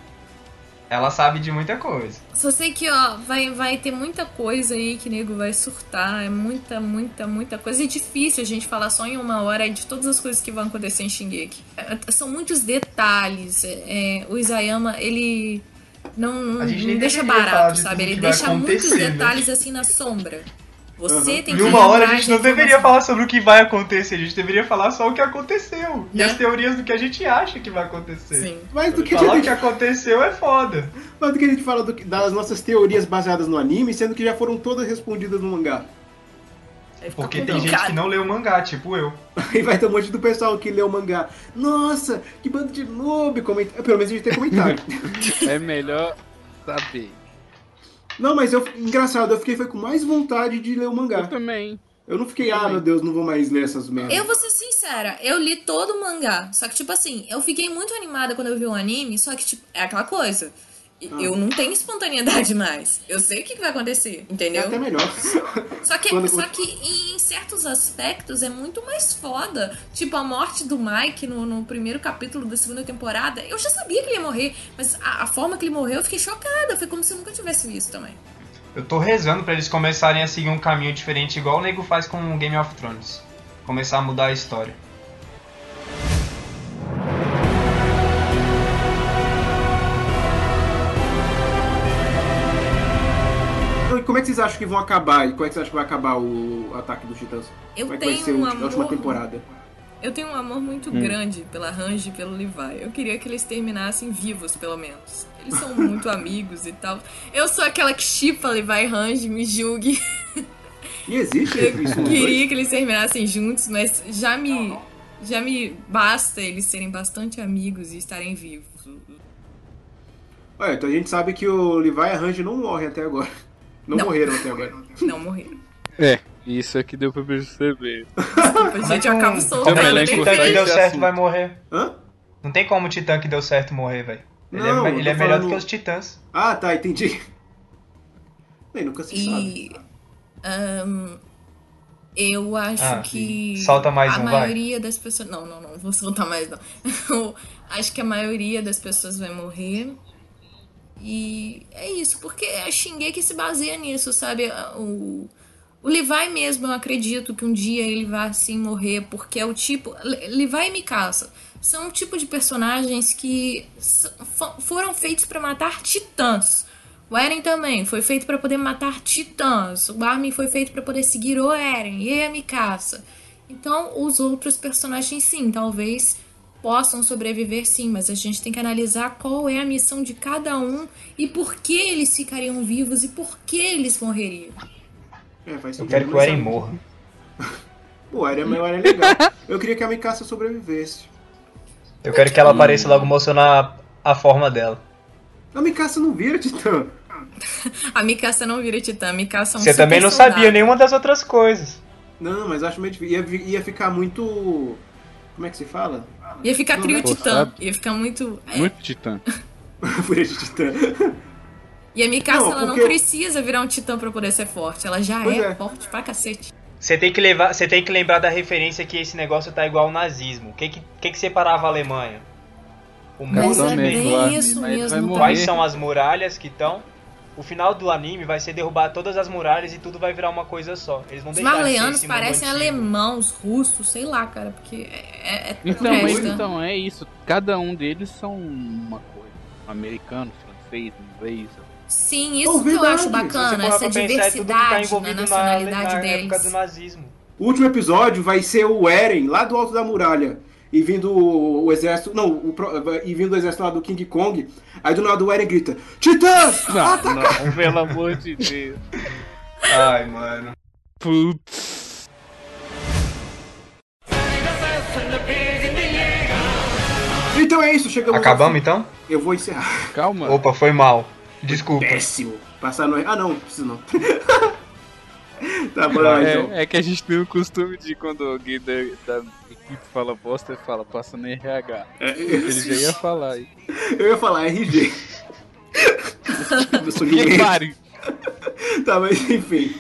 S4: Ela sabe de muita coisa.
S3: Só sei que, ó, vai, vai ter muita coisa aí que nego vai surtar. É muita, muita, muita coisa. É difícil a gente falar só em uma hora de todas as coisas que vão acontecer em Shingeki. É, são muitos detalhes. É, é, o Isayama, ele não, não, não deixa barato, sabe? Ele deixa muitos
S4: né?
S3: detalhes assim na sombra. Você
S1: Uhum.
S3: tem que
S4: Em uma hora a gente não deveria falar sobre o que vai acontecer, a gente deveria falar só o que aconteceu. E
S3: Né?
S4: as teorias do que a gente acha que vai acontecer.
S3: Sim.
S1: Mas do que, a
S4: Falar o
S1: gente,
S4: que aconteceu é foda.
S1: mas do que a gente fala do que- das nossas teorias baseadas no anime, sendo que já foram todas respondidas no mangá.
S4: Porque tem gente que não lê o mangá, tipo eu.
S1: Aí vai ter um monte do pessoal que lê o mangá. Nossa, que bando de noob! Comenta... Pelo menos a gente tem comentário.
S2: É melhor saber.
S1: Não, mas eu, engraçado, eu fiquei foi com mais vontade de ler o
S2: Eu
S1: mangá.
S2: também.
S1: Eu não fiquei,
S2: Eu
S1: ah,
S2: também.
S1: meu Deus, não vou mais ler essas merdas.
S3: Eu vou ser sincera, eu li todo o mangá. Só que, tipo assim, eu fiquei muito animada quando eu vi o anime, só que, tipo, é aquela coisa.
S1: Ah.
S3: Eu não tenho espontaneidade mais. Eu sei o que que vai acontecer,
S1: É
S3: entendeu?
S1: até melhor.
S3: Só que,
S1: Quando-
S3: só que em certos aspectos é muito mais foda. Tipo, a morte do Mike no, no primeiro capítulo da segunda temporada. Eu já sabia que ele ia morrer, mas a, a forma que ele morreu eu fiquei chocada. Foi como se eu nunca tivesse visto também.
S4: Eu tô rezando pra eles começarem a seguir um caminho diferente, igual o nego faz com o Game of Thrones. Começar a mudar a história.
S1: Como é que vocês acham que vão acabar? E como é que vocês acham que vai acabar o ataque dos titãs?
S3: Eu
S1: como é que vai
S3: tenho
S1: ser
S3: um
S1: o- a última
S3: amor-
S1: temporada?
S3: Eu tenho um amor muito
S1: Hum.
S3: grande pela Range e pelo Levi. Eu queria que eles terminassem vivos, pelo menos. Eles são muito amigos e tal. Eu sou aquela que chipa Levi e Range, me julgue.
S1: E existe
S3: Eu
S1: isso nos
S3: queria
S1: dois?
S3: que eles terminassem juntos, mas já me. Já me basta eles serem bastante amigos e estarem vivos.
S1: Olha, então a gente sabe que o Levi e a Range não morrem até agora. Não,
S3: Não.
S1: morreram até agora.
S3: Não morreram.
S2: É, isso aqui deu pra perceber.
S3: Desculpa, gente, eu acabo
S2: Então,
S3: soltando.
S2: melhor
S3: nem
S4: O titã que deu certo
S2: assunto.
S4: vai morrer.
S1: Hã?
S4: Não tem como o titã que deu certo morrer, velho. Ele,
S1: Não,
S4: é, ele é melhor do
S1: falando-
S4: que os titãs.
S1: Ah, tá, entendi. Nem, nunca se sabe.
S3: E. ahn, eu acho
S4: Ah,
S3: que.
S4: solta mais
S3: a
S4: um, vai.
S3: maioria das pessoas. Não, não, não, vou soltar mais não. Acho que a maioria das pessoas vai morrer. E é isso, porque a Shingeki se baseia nisso, sabe? O, o Levi mesmo, eu acredito que um dia ele vai assim morrer, porque é o tipo. Le- Levi e Mikasa são um tipo de personagens que foram feitos pra matar titãs. O Eren também foi feito pra poder matar titãs. O Armin foi feito pra poder seguir o Eren e a Mikasa. Então, os outros personagens, sim, talvez possam sobreviver, sim, mas a gente tem que analisar qual é a missão de cada um e por que eles ficariam vivos e por que eles morreriam.
S1: É, faz
S4: Eu quero que o Eren morra.
S1: Pô, o Eren, o Eren é legal. Eu queria que a Mikasa sobrevivesse.
S4: Eu quero que ela apareça logo mostrando a, a forma dela.
S1: A Mikasa não vira titã.
S3: A Mikasa não vira titã, a Mikasa é um
S4: Você também não
S3: soldado.
S4: sabia nenhuma das outras coisas.
S1: Não, mas acho meio difícil. Ia, ia ficar muito. Como é que se fala?
S3: Ia ficar trio
S1: né?
S3: titã. Ia ficar muito. é,
S2: Muito titã.
S1: De Titã.
S3: E a Mikasa,
S1: Não,
S3: ela não
S1: porque-
S3: precisa virar um titã pra poder ser forte. Ela já é,
S1: é.
S3: forte pra cacete.
S10: Você tem, que levar, você tem que lembrar da referência que esse negócio tá igual ao nazismo. O que que, que, que separava a Alemanha? O muro
S3: é bem isso mesmo.
S10: Quais são as muralhas que estão? O final do anime vai ser derrubar todas as muralhas e tudo vai virar uma coisa só. Eles não
S3: Os marleanos parecem
S10: antigo.
S3: alemãos, russos, sei lá, cara, porque é, é, é
S2: Então,
S3: presta.
S2: então, é isso. Cada um deles são uma coisa. Americano, francês, inglês.
S3: Sim, isso
S1: Oh,
S3: que eu acho bacana, essa
S10: é tá
S3: diversidade na
S10: envolvido na,
S3: nacionalidade
S10: na
S3: deles.
S10: época do nazismo.
S1: O último episódio vai ser o Eren lá do alto da muralha. E vindo o, o exército. Não, o, e vindo o exército lá do King Kong. Aí do nada o Eren grita: Titãs!
S2: Não, não, pelo amor de Deus.
S10: Ai, mano.
S2: Putz.
S1: Então é isso, chegamos.
S10: Acabamos então?
S1: Eu vou encerrar.
S2: Calma.
S10: Opa, foi mal. Desculpa.
S1: Péssimo. Passar no. Ah, não, não preciso não. tá bom, então.
S2: É, é que a gente tem o costume de quando alguém da, da equipe fala bosta, fala, passa no RH.
S1: É,
S2: Ele já ia falar aí.
S1: Eu ia falar RG. eu sou.
S2: Repare.
S1: Tá, mas enfim.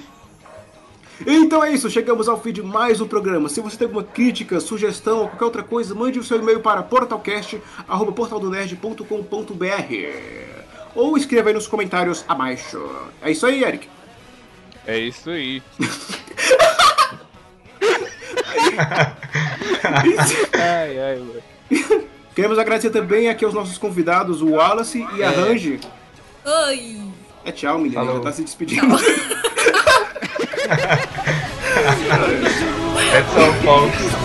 S1: Então é isso, chegamos ao fim de mais um programa. Se você tem alguma crítica, sugestão ou qualquer outra coisa, mande o seu e-mail para portalcast.portaldonerd.com.br ou escreva aí nos comentários abaixo. É isso aí, Eric.
S2: É isso aí. Ai, ai, mano.
S1: Queremos agradecer também aqui aos nossos convidados, o Wallace e a
S10: É.
S1: Range.
S3: Ai,
S1: É tchau, menina,
S10: Falou.
S1: já tá se despedindo.
S10: That's all, folks.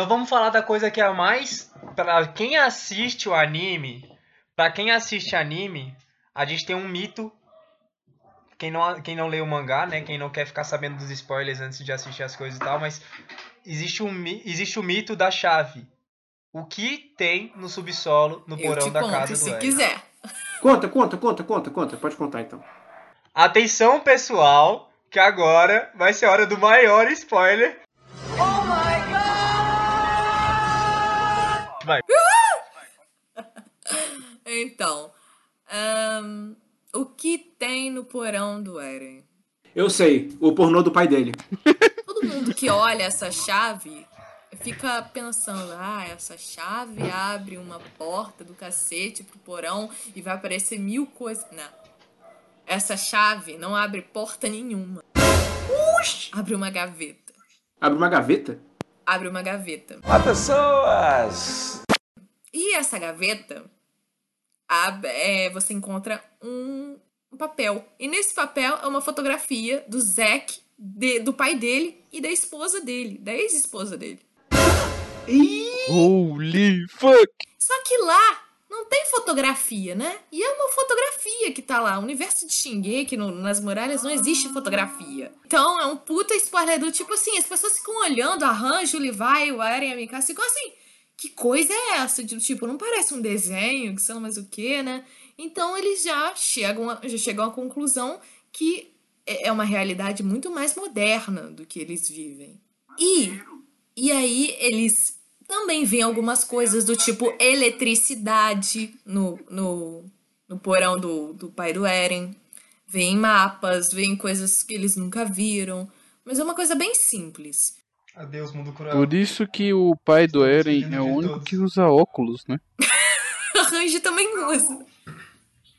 S10: Então vamos falar da coisa que é a mais. Pra quem assiste o anime. Pra quem assiste anime, a gente tem um mito. Quem não, quem não lê o mangá, né? Quem não quer ficar sabendo dos spoilers antes de assistir as coisas e tal, mas existe, um, existe o mito da chave. O que tem no subsolo, no
S3: eu
S10: porão
S3: te
S10: da
S3: conto
S10: casa do
S3: se quiser.
S1: Conta, conta, conta, conta, conta. Pode contar então.
S10: Atenção, pessoal, que agora vai ser a hora do maior spoiler. Vai.
S3: Então, ahn, O que tem no porão do Eren?
S1: Eu sei, o pornô do pai dele.
S3: Todo mundo que olha essa chave fica pensando, ah, essa chave abre uma porta do cacete pro porão e vai aparecer mil coisas. Não. Essa chave não abre porta nenhuma. Abre uma gaveta.
S1: Abre uma gaveta?
S3: Abre uma gaveta.
S8: Há pessoas.
S3: E essa gaveta, é, você encontra um, um papel. E nesse papel é uma fotografia do Zack, de- do pai dele e da esposa dele, da ex-esposa dele.
S2: Holy fuck!
S3: Só que lá não tem fotografia, né? E é uma fotografia que tá lá. O universo de Shingeki, no, nas muralhas, não existe fotografia. Então é um puta spoiler do tipo assim, as pessoas ficam olhando, arranjo, o Levi, o Eren a Mikasa, ficam assim, que coisa é essa? Tipo, não parece um desenho, que lá mais o que, né? Então eles já chegam, a, já chegam à conclusão que é é uma realidade muito mais moderna do que eles vivem. E, e aí eles também veem algumas coisas do tipo eletricidade no, no, no porão do, do pai do Eren. Veem mapas, veem coisas que eles nunca viram. Mas é uma coisa bem simples.
S4: Adeus, mundo cruel.
S2: Por isso que o pai do Eren é o único que usa óculos, né?
S3: Range também usa.